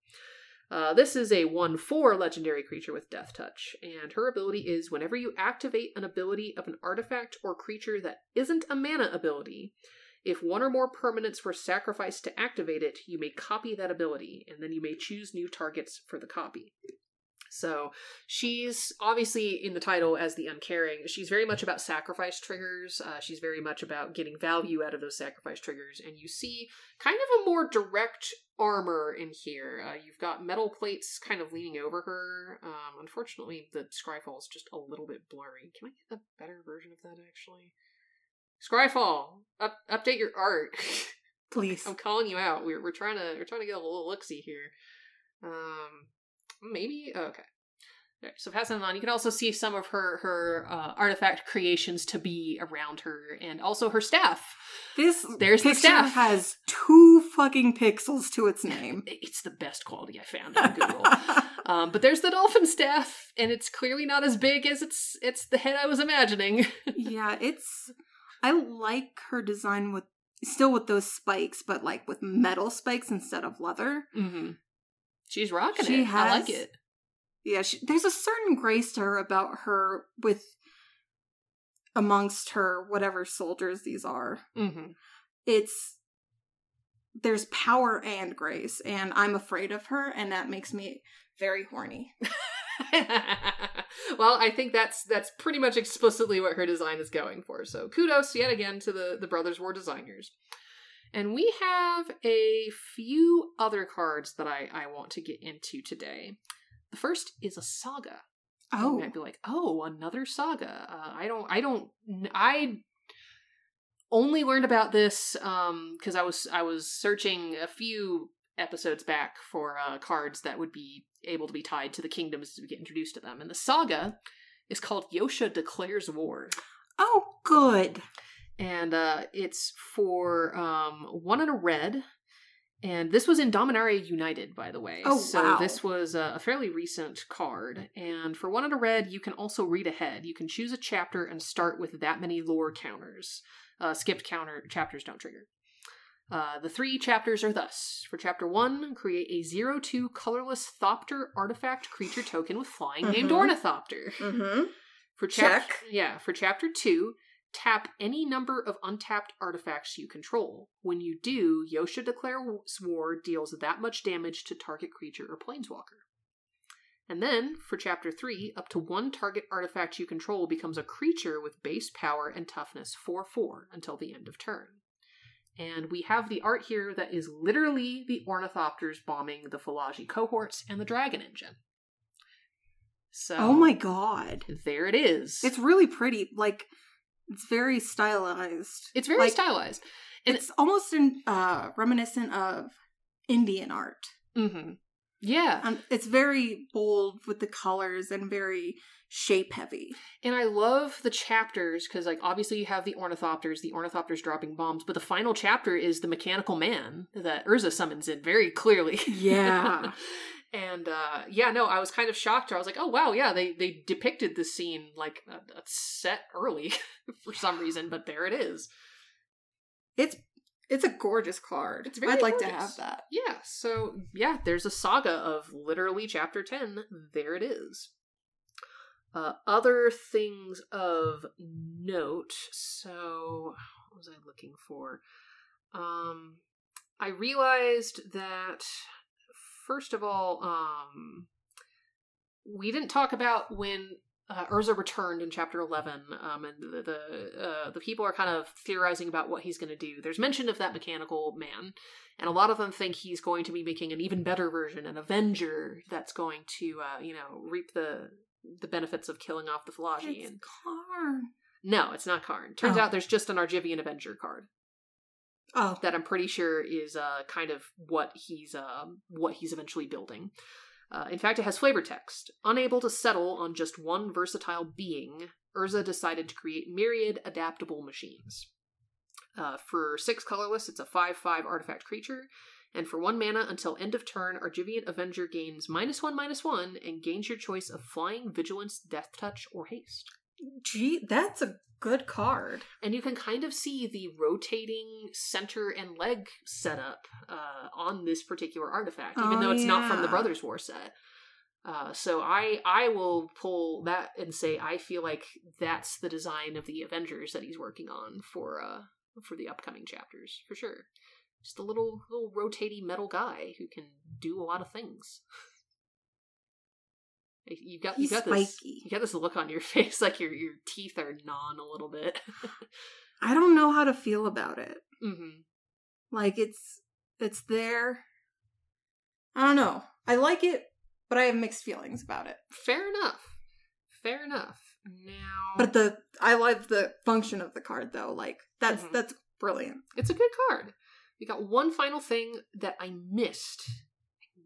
Speaker 1: Uh, this is a 1 4 legendary creature with Death Touch, and her ability is whenever you activate an ability of an artifact or creature that isn't a mana ability, if one or more permanents were sacrificed to activate it, you may copy that ability, and then you may choose new targets for the copy. So she's obviously in the title as the uncaring. She's very much about sacrifice triggers. Uh, she's very much about getting value out of those sacrifice triggers. And you see kind of a more direct armor in here. Uh, you've got metal plates kind of leaning over her. Um, unfortunately, the Scryfall is just a little bit blurry. Can I get a better version of that actually? Scryfall, up, update your art.
Speaker 2: Please.
Speaker 1: I'm calling you out. We're we're trying to we're trying to get a little looksy here. Um, maybe oh, okay. Right, so passing on, you can also see some of her her uh, artifact creations to be around her, and also her staff.
Speaker 2: This
Speaker 1: There's the staff.
Speaker 2: has two fucking pixels to its name.
Speaker 1: It's the best quality I found on Google. um, but there's the dolphin staff, and it's clearly not as big as it's it's the head I was imagining.
Speaker 2: yeah, it's. I like her design with still with those spikes, but like with metal spikes instead of leather.
Speaker 1: mm-hmm. She's rocking
Speaker 2: She
Speaker 1: it. I like it.
Speaker 2: Yeah, she, there's a certain grace to her about her with amongst her whatever soldiers these are.
Speaker 1: Mm-hmm.
Speaker 2: It's there's power and grace, and I'm afraid of her, and that makes me very horny.
Speaker 1: well, I think that's that's pretty much explicitly what her design is going for. So kudos yet again to the the Brothers War designers. And we have a few other cards that I, I want to get into today. The first is a saga.
Speaker 2: Oh.
Speaker 1: You might be like, oh, another saga. Uh, I don't, I don't, I only learned about this um because I was I was searching a few episodes back for uh, cards that would be able to be tied to the kingdoms as we get introduced to them. And the saga is called Yotia Declares War.
Speaker 2: oh, good.
Speaker 1: And uh, it's for um, one and a red. And this was in Dominaria United, by the way.
Speaker 2: Oh,
Speaker 1: so
Speaker 2: wow.
Speaker 1: this was a, fairly recent card. And for one and a red, you can also read ahead. You can choose a chapter and start with that many lore counters. Uh, skipped counter chapters don't trigger. Uh, the three chapters are thus. For chapter one, create a 0 2 colorless Thopter artifact creature token with flying named
Speaker 2: Mhm.
Speaker 1: Ornithopter.
Speaker 2: Mm-hmm.
Speaker 1: For chap-
Speaker 2: Check.
Speaker 1: yeah, for chapter two, tap any number of untapped artifacts you control. When you do, Yotia Declares War deals that much damage to target creature or planeswalker. And then, for chapter 3, up to one target artifact you control becomes a creature with base power and toughness 4 4 until the end of turn. And we have the art here that is literally the Ornithopters bombing the Fallaji cohorts and the Dragon Engine. So,
Speaker 2: Oh my god.
Speaker 1: there it is.
Speaker 2: It's really pretty. Like it's very stylized.
Speaker 1: It's very
Speaker 2: like,
Speaker 1: stylized. And
Speaker 2: it's almost in, uh, reminiscent of Indian art.
Speaker 1: hmm Yeah.
Speaker 2: Um, it's very bold with the colors and very shape heavy.
Speaker 1: And I love the chapters because, like, obviously you have the ornithopters, the ornithopters dropping bombs, but the final chapter is the mechanical man that Urza summons in very clearly.
Speaker 2: Yeah.
Speaker 1: and uh yeah, no, I was kind of shocked. I was like, oh wow, yeah, they they depicted this scene like a, a set early for some reason, but there it is.
Speaker 2: It's it's a gorgeous card.
Speaker 1: It's very
Speaker 2: I'd like to have that.
Speaker 1: Yeah, so yeah, there's a saga of literally chapter 10. There it is. Uh, other things of note. So, what was I looking for? Um, I realized that, first of all, um, we didn't talk about when uh, Urza returned in chapter 11, um, and the the, uh, the people are kind of theorizing about what he's going to do. There's mention of that mechanical man, and a lot of them think he's going to be making an even better version, an Avenger that's going to, uh, you know, reap the the benefits of killing off the Fallaji.
Speaker 2: It's
Speaker 1: And
Speaker 2: Karn.
Speaker 1: no, it's not Karn. Turns
Speaker 2: Oh.
Speaker 1: out there's just an Argivian Avenger card
Speaker 2: Oh,
Speaker 1: that I'm pretty sure is uh, kind of what he's um what he's eventually building. Uh, in fact, it has flavor text. Unable to settle on just one versatile being, Urza decided to create myriad adaptable machines. Uh, for six colorless, it's a 5 5 artifact creature, and for one mana until end of turn, Argivian Avenger gains minus one minus one and gains your choice of flying, vigilance, death touch, or haste.
Speaker 2: Gee, that's a good card.
Speaker 1: And you can kind of see the rotating center and leg setup uh, on this particular artifact, even
Speaker 2: Oh,
Speaker 1: though it's not from the. Brothers War set. Uh, so I I will pull that and say I feel like that's the design of the Avengers that he's working on for uh for the upcoming chapters for sure. Just a little little rotating metal guy who can do a lot of things. You got
Speaker 2: He's
Speaker 1: you got this you got this look on your face like your your teeth are gnawing a little bit.
Speaker 2: I don't know how to feel about it.
Speaker 1: hmm
Speaker 2: Like it's it's there. I don't know. I like it, but I have mixed feelings about it.
Speaker 1: Fair enough. Fair enough. Now,
Speaker 2: But the I love the function of the card though. Like that's
Speaker 1: Mhm.
Speaker 2: that's brilliant.
Speaker 1: it's a good card. We got one final thing that I missed.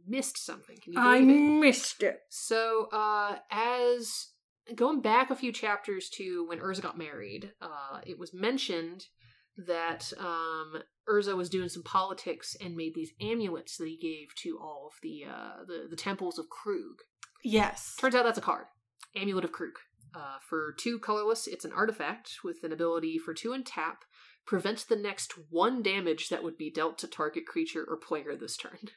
Speaker 1: Missed something. Can you
Speaker 2: I
Speaker 1: it?
Speaker 2: missed it.
Speaker 1: So, uh, as going back a few chapters to when Urza got married, uh, it was mentioned that um, Urza was doing some politics and made these amulets that he gave to all of the uh, the, the temples of Kroog.
Speaker 2: Yes.
Speaker 1: Turns out that's a card, Amulet of Kroog. Uh, for two colorless, it's an artifact with an ability for two and tap. Prevents the next one damage that would be dealt to target creature or player this turn.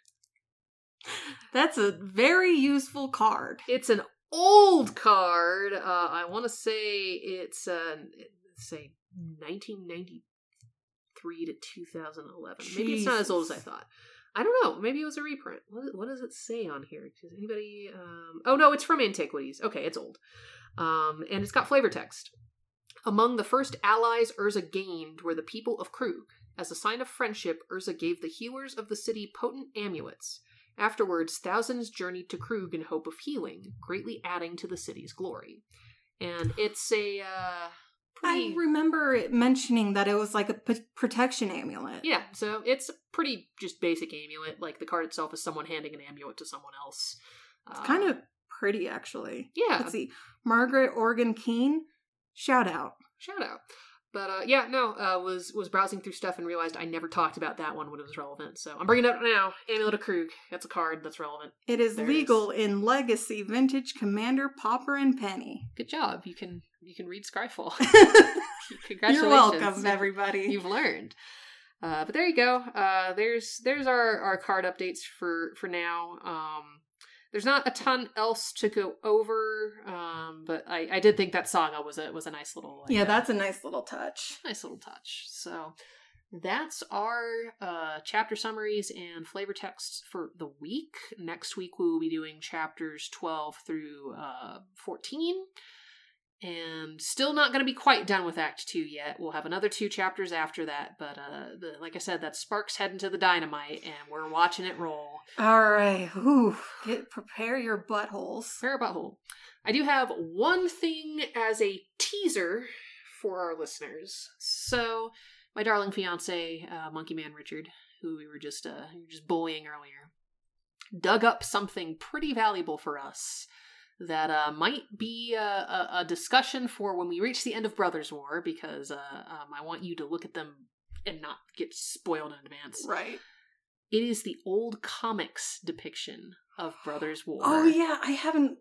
Speaker 2: That's a very useful card.
Speaker 1: It's an old card. Uh, I want to say it's uh, say 1993 to 2011. Maybe it's not as old as I thought. I don't know. Maybe it was a reprint. What, what does it say on here? Does anybody? Um... Oh no, it's from Antiquities. Okay, it's old, um, and it's got flavor text. Among the first allies Urza gained were the people of Kroog. As a sign of friendship, Urza gave the healers of the city potent amulets. Afterwards, thousands journeyed to Kroog in hope of healing, greatly adding to the city's glory. And it's a uh, pretty
Speaker 2: I remember it mentioning that it was like a p- protection amulet.
Speaker 1: yeah. So it's a pretty just basic amulet. Like the card itself is someone handing an amulet to someone else. Uh,
Speaker 2: It's kind of pretty, actually.
Speaker 1: yeah.
Speaker 2: Let's see. Margaret Organ Kean, shout out.
Speaker 1: Shout out. But uh, yeah, no, uh, was was browsing through stuff and realized I never talked about that one when it was relevant. So I'm bringing it up now. Amulet of Kroog. That's a card that's relevant.
Speaker 2: It is
Speaker 1: There it
Speaker 2: legal in Legacy, Vintage, Commander, Pauper, and Penny.
Speaker 1: Good job. You can you can read Scryfall. Congratulations.
Speaker 2: You're welcome, everybody.
Speaker 1: You've learned. Uh, but there you go. Uh, there's there's our, our card updates for for now. Um, there's not a ton else to go over, um, but I, I did think that saga was a was a nice little like,
Speaker 2: yeah,
Speaker 1: uh,
Speaker 2: that's a nice little touch.
Speaker 1: nice little touch. So that's our uh, chapter summaries and flavor texts for the week. Next week we will be doing chapters 12 through uh, 14. And still not going to be quite done with Act 2 yet. We'll have another two chapters after that. But uh, the, like I said, that spark's heading to the dynamite, and we're watching it roll.
Speaker 2: All right. Whew. Get, prepare your buttholes.
Speaker 1: Fair butthole. I do have one thing as a teaser for our listeners. So, my darling fiance, uh, Monkey Man Richard, who we were just uh, we were just bullying earlier, dug up something pretty valuable for us that uh, might be a, a, a discussion for when we reach the end of Brothers War, because uh, um, I want you to look at them and not get spoiled in advance.
Speaker 2: Right.
Speaker 1: It is the old comics depiction of Brothers War.
Speaker 2: Oh, yeah. I haven't.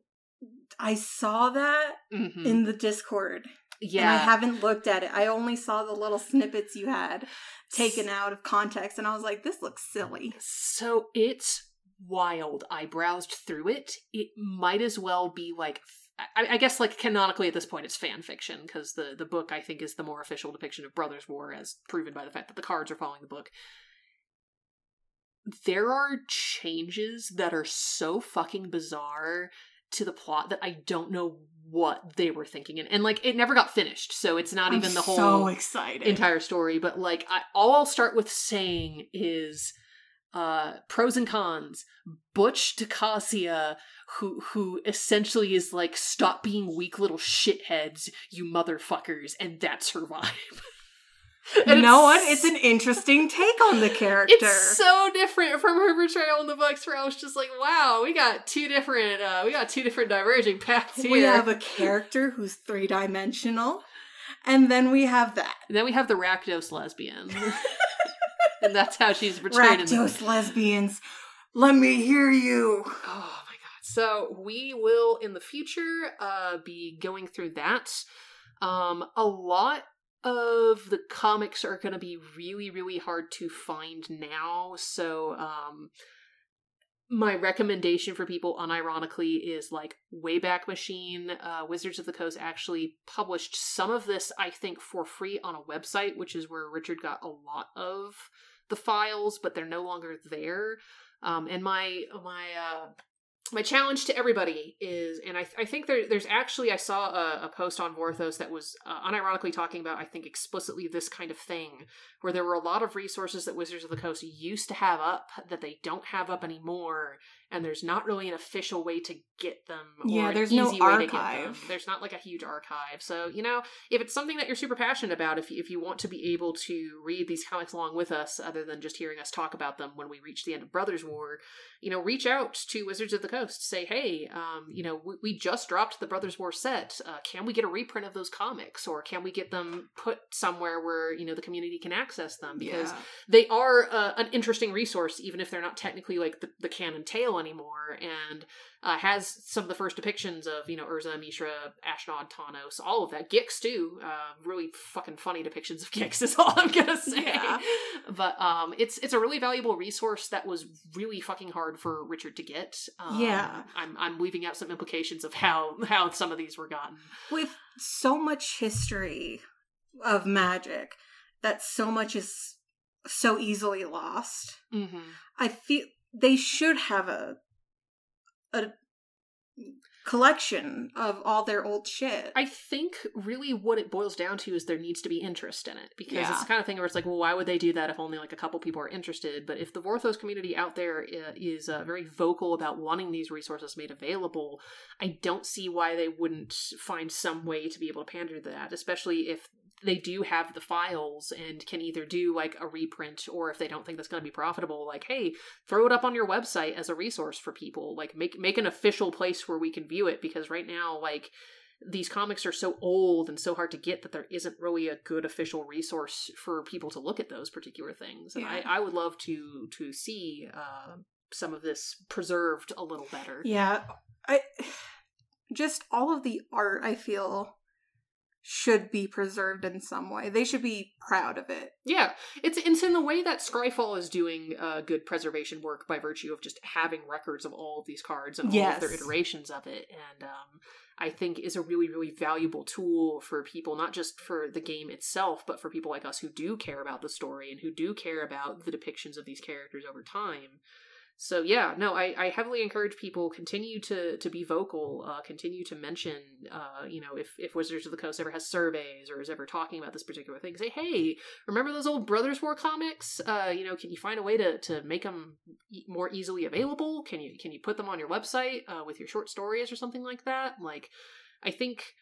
Speaker 2: I saw that
Speaker 1: Mhm.
Speaker 2: in the Discord.
Speaker 1: Yeah.
Speaker 2: And I haven't looked at it. I only saw the little snippets you had taken out of context, and I was like, this looks silly.
Speaker 1: So it's wild. I browsed through it. It might as well be like. I, I guess, like canonically at this point, it's fan fiction because the the book I think is the more official depiction of Brothers War, as proven by the fact that the cards are following the book. There are changes that are so fucking bizarre to the plot that I don't know what they were thinking, and, and like it never got finished, so it's not
Speaker 2: I'm
Speaker 1: even the whole
Speaker 2: so
Speaker 1: entire story but like I, all i'll start with saying is uh pros and cons butch Tocasia, who who essentially is like stop being weak little shitheads you motherfuckers and that's her vibe
Speaker 2: you know what? It's an interesting take on the character.
Speaker 1: it's so different from her portrayal in the books where i was just like wow we got two different uh we got two different diverging paths here
Speaker 2: we have a character who's three dimensional, and then we have that.
Speaker 1: and then we have the rakdos lesbian and that's how she's portrayed in the
Speaker 2: lesbians. Let me hear you.
Speaker 1: Oh my god. So we will in the future uh be going through that. Um a lot of the comics are going to be really really hard to find now. So um my recommendation for people unironically is like Wayback Machine. Uh, Wizards of the Coast actually published some of this, I think, for free on a website, which is where Richard got a lot of the files, but they're no longer there. Um, and my my uh, my challenge to everybody is, and I, I think there, there's actually I saw a, a post on Vorthos that was uh, unironically talking about I think explicitly this kind of thing, where there were a lot of resources that Wizards of the Coast used to have up that they don't have up anymore, and there's not really an official way to get them.
Speaker 2: Yeah, there's no
Speaker 1: easy way to get them.
Speaker 2: archive.
Speaker 1: There's not like a huge archive. So you know, if it's something that you're super passionate about, if you, if you want to be able to read these comics along with us, other than just hearing us talk about them when we reach the end of Brothers War, you know, reach out to Wizards of the Coast. Say, hey, um, you know, we, we just dropped the Brothers War set. Uh, can we get a reprint of those comics, or can we get them put somewhere where you know the community can access them? Because
Speaker 2: Yeah.
Speaker 1: they are uh, an interesting resource, even if they're not technically like the, the canon tale anymore, and uh, has some of the first depictions of you know Urza, Mishra, Ashnod, Tawnos, all of that. Gix too, uh, really fucking funny depictions of Gix is all I'm gonna say.
Speaker 2: Yeah.
Speaker 1: But um, it's it's a really valuable resource that was really fucking hard for Richard to get. Um,
Speaker 2: Yeah.
Speaker 1: I'm I'm leaving out some implications of how how some of these were gotten.
Speaker 2: with so much history of magic that so much is so easily lost
Speaker 1: Mm-hmm.
Speaker 2: i feel they should have a a collection of all their old shit
Speaker 1: I think really what it boils down to is there needs to be interest in it because
Speaker 2: Yeah.
Speaker 1: it's the kind of thing where it's like, well, why would they do that if only like a couple people are interested? But if the Vorthos community out there uh, uh, very vocal about wanting these resources made available, I don't see why they wouldn't find some way to be able to pander to that, especially if they do have the files and can either do like a reprint or if they don't think that's going to be profitable like hey throw it up on your website as a resource for people. Like make make an official place where we can view it because right now like these comics are so old and so hard to get that there isn't really a good official resource for people to look at those particular things. And
Speaker 2: Yeah.
Speaker 1: I, I would love to to see uh, some of this preserved a little better.
Speaker 2: Yeah. I just all of the art i feel should be preserved in some way. They should be proud of it.
Speaker 1: Yeah, it's it's in the way that Scryfall is doing uh, good preservation work by virtue of just having records of all of these cards and all of their iterations of it, and um, I think is a really really valuable tool for people, not just for the game itself, but for people like us who do care about the story and who do care about the depictions of these characters over time. So yeah, no, I, I heavily encourage people continue to to be vocal, uh, continue to mention, uh, you know, if if Wizards of the Coast ever has surveys or is ever talking about this particular thing, say, hey, remember those old Brothers War comics? Uh, you know, can you find a way to to make them e- more easily available? Can you can you put them on your website uh, with your short stories or something like that? Like, I think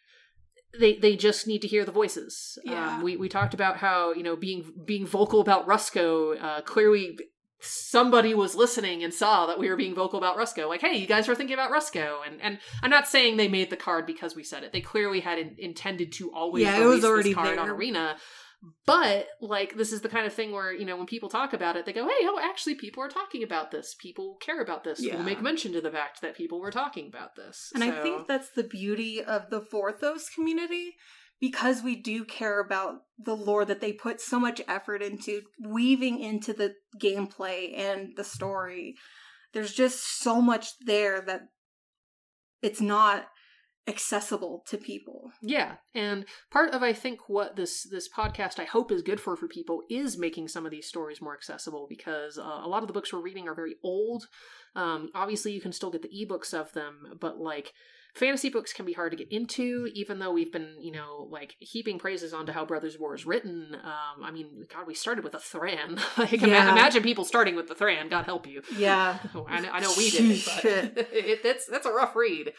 Speaker 1: they they just need to hear the voices.
Speaker 2: Yeah.
Speaker 1: Um, we we talked about how you know being being vocal about Rusko uh, clearly. Somebody was listening and saw that we were being vocal about Rusko. Like, hey, you guys were thinking about Rusko, and and I'm not saying they made the card because we said it. They clearly had in, intended to always
Speaker 2: Yeah, it was already
Speaker 1: this card on. Arena. But like this is the kind of thing where you know when people talk about it, they go, "Hey, oh, actually, people are talking about this. People care about this.
Speaker 2: Yeah.
Speaker 1: We make mention to the fact that people were talking about this."
Speaker 2: And I think that's the beauty of the Vorthos community because we do care about the lore that they put so much effort into weaving into the gameplay and the story. There's just so much there that it's not accessible to people.
Speaker 1: Yeah, and part of I think what this this podcast I hope is good for for people is making some of these stories more accessible because uh, a lot of the books we're reading are very old. Um, obviously, you can still get the ebooks of them, but like fantasy books can be hard to get into. Even though we've been you know like heaping praises onto how Brothers War is written. Um, I mean, God, we started with a Thran. like, ima- imagine people starting with the Thran. God help you.
Speaker 2: Yeah.
Speaker 1: Oh, I know, I know we did, but it, that's that's a rough read.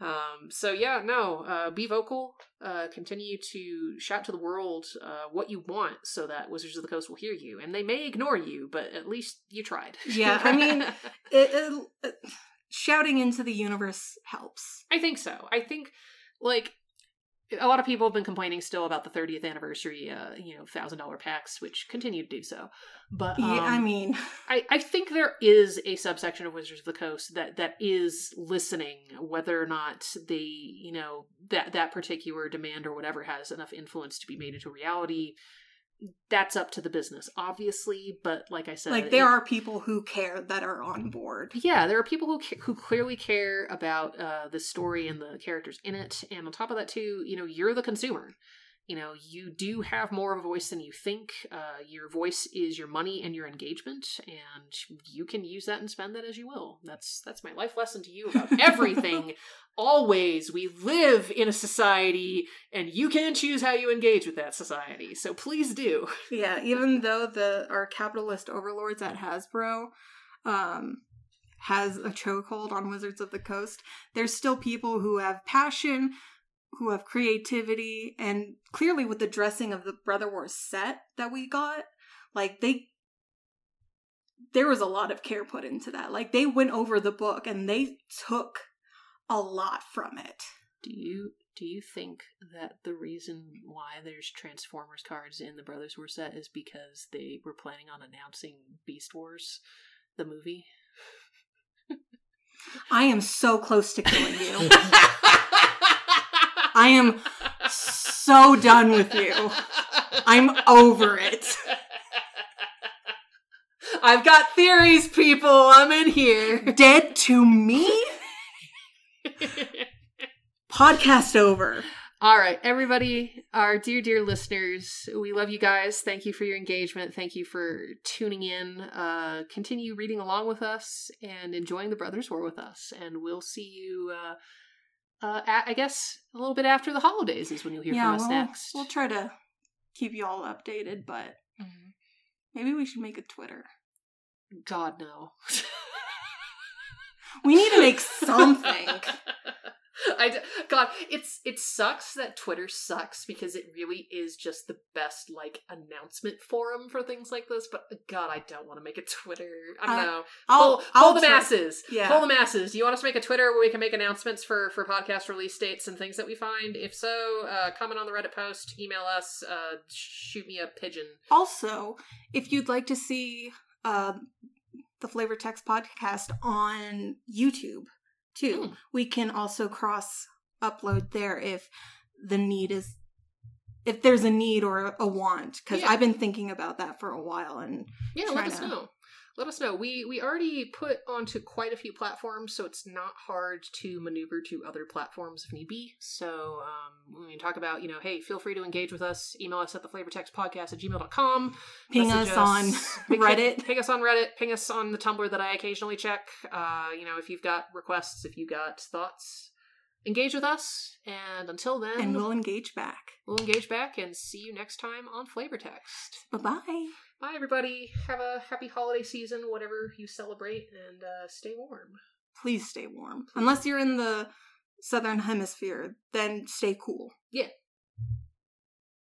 Speaker 1: Um, so yeah, no, uh, be vocal. Uh, continue to shout to the world uh, what you want, so that Wizards of the Coast will hear you, and they may ignore you, but at least you tried.
Speaker 2: Yeah, I mean- It, it, it- shouting into the universe helps.
Speaker 1: I think so. I think like a lot of people have been complaining still about the 30th anniversary, uh, you know, thousand dollar packs, which continue to do so. But
Speaker 2: yeah, I
Speaker 1: um,
Speaker 2: mean,
Speaker 1: I, I think there is a subsection of Wizards of the Coast that that is listening, whether or not they, you know, that that particular demand or whatever has enough influence to be made into reality. That's up to the business, obviously. But like I said,
Speaker 2: like there
Speaker 1: it-
Speaker 2: are people who care that are on board.
Speaker 1: yeah, there are people who who clearly care about uh, the story and the characters in it, and on top of that, too, you know, you're the consumer. You know, you do have more of a voice than you think. Uh, your voice is your money and your engagement, and you can use that and spend that as you will. That's that's my life lesson to you about everything. Always, we live in a society, and you can choose how you engage with that society. So please do.
Speaker 2: Yeah, even though the our capitalist overlords at Hasbro um has a chokehold on Wizards of the Coast. There's still people who have passion, who have creativity, and clearly with the dressing of the Brother Wars set that we got, like they there was a lot of care put into that. Like they went over the book and they took a lot from it.
Speaker 1: Do you do you think that the reason why there's Transformers cards in the Brothers War set is because they were planning on announcing Beast Wars, the movie?
Speaker 2: I am so close to killing you. I am so done with you. I'm over it.
Speaker 1: I've got theories, people. I'm in here.
Speaker 2: Dead to me? Podcast over.
Speaker 1: All right, everybody, our dear, dear listeners, we love you guys. Thank you for your engagement. Thank you for tuning in. Uh, continue reading along with us and enjoying the Brothers War with us. And we'll see you, uh, uh, I guess, a little bit after the holidays is when you'll hear
Speaker 2: yeah,
Speaker 1: from us
Speaker 2: we'll,
Speaker 1: next.
Speaker 2: we'll try to keep you all updated, but
Speaker 1: Mhm.
Speaker 2: maybe we should make a Twitter.
Speaker 1: God, no.
Speaker 2: We need to make something.
Speaker 1: I d- God, it's it sucks that Twitter sucks because it really is just the best like announcement forum for things like this. But God, I don't want to make a Twitter. I don't
Speaker 2: I-
Speaker 1: know.
Speaker 2: I'll,
Speaker 1: pull,
Speaker 2: I'll
Speaker 1: pull the
Speaker 2: try-
Speaker 1: masses.
Speaker 2: Yeah.
Speaker 1: Pull the masses. Do you want us to make a Twitter where we can make announcements for for podcast release dates and things that we find? If so, uh, comment on the Reddit post, email us, uh, shoot me a pigeon.
Speaker 2: Also, if you'd like to see uh, the Flavor Text podcast on YouTube too,
Speaker 1: Hmm.
Speaker 2: we can also cross upload there if the need is if there's a need or a want because
Speaker 1: Yeah.
Speaker 2: I've been thinking about that for a while and
Speaker 1: Yeah, let us
Speaker 2: to-
Speaker 1: know. Let us know. We we already put onto quite a few platforms, so it's not hard to maneuver to other platforms if need be. So um, when we talk about, you know, hey, feel free to engage with us. Email us at the flavortextpodcast at gmail.com.
Speaker 2: ping
Speaker 1: Message
Speaker 2: us on
Speaker 1: Ping-
Speaker 2: Reddit.
Speaker 1: Ping us on Reddit. Ping us on the Tumblr that I occasionally check. Uh, you know, if you've got requests, if you've got thoughts, engage with us. And until then,
Speaker 2: and we'll engage back.
Speaker 1: we'll engage back and see you next time on Flavor Text.
Speaker 2: Bye bye.
Speaker 1: Bye, everybody. Have a happy holiday season, whatever you celebrate, and uh, stay warm.
Speaker 2: Please stay warm. Please. Unless you're in the southern hemisphere, then stay cool.
Speaker 1: Yeah.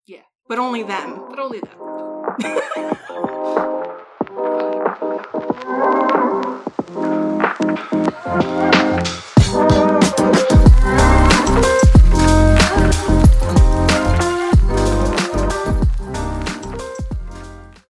Speaker 1: Yeah.
Speaker 2: But only them.
Speaker 1: But only them.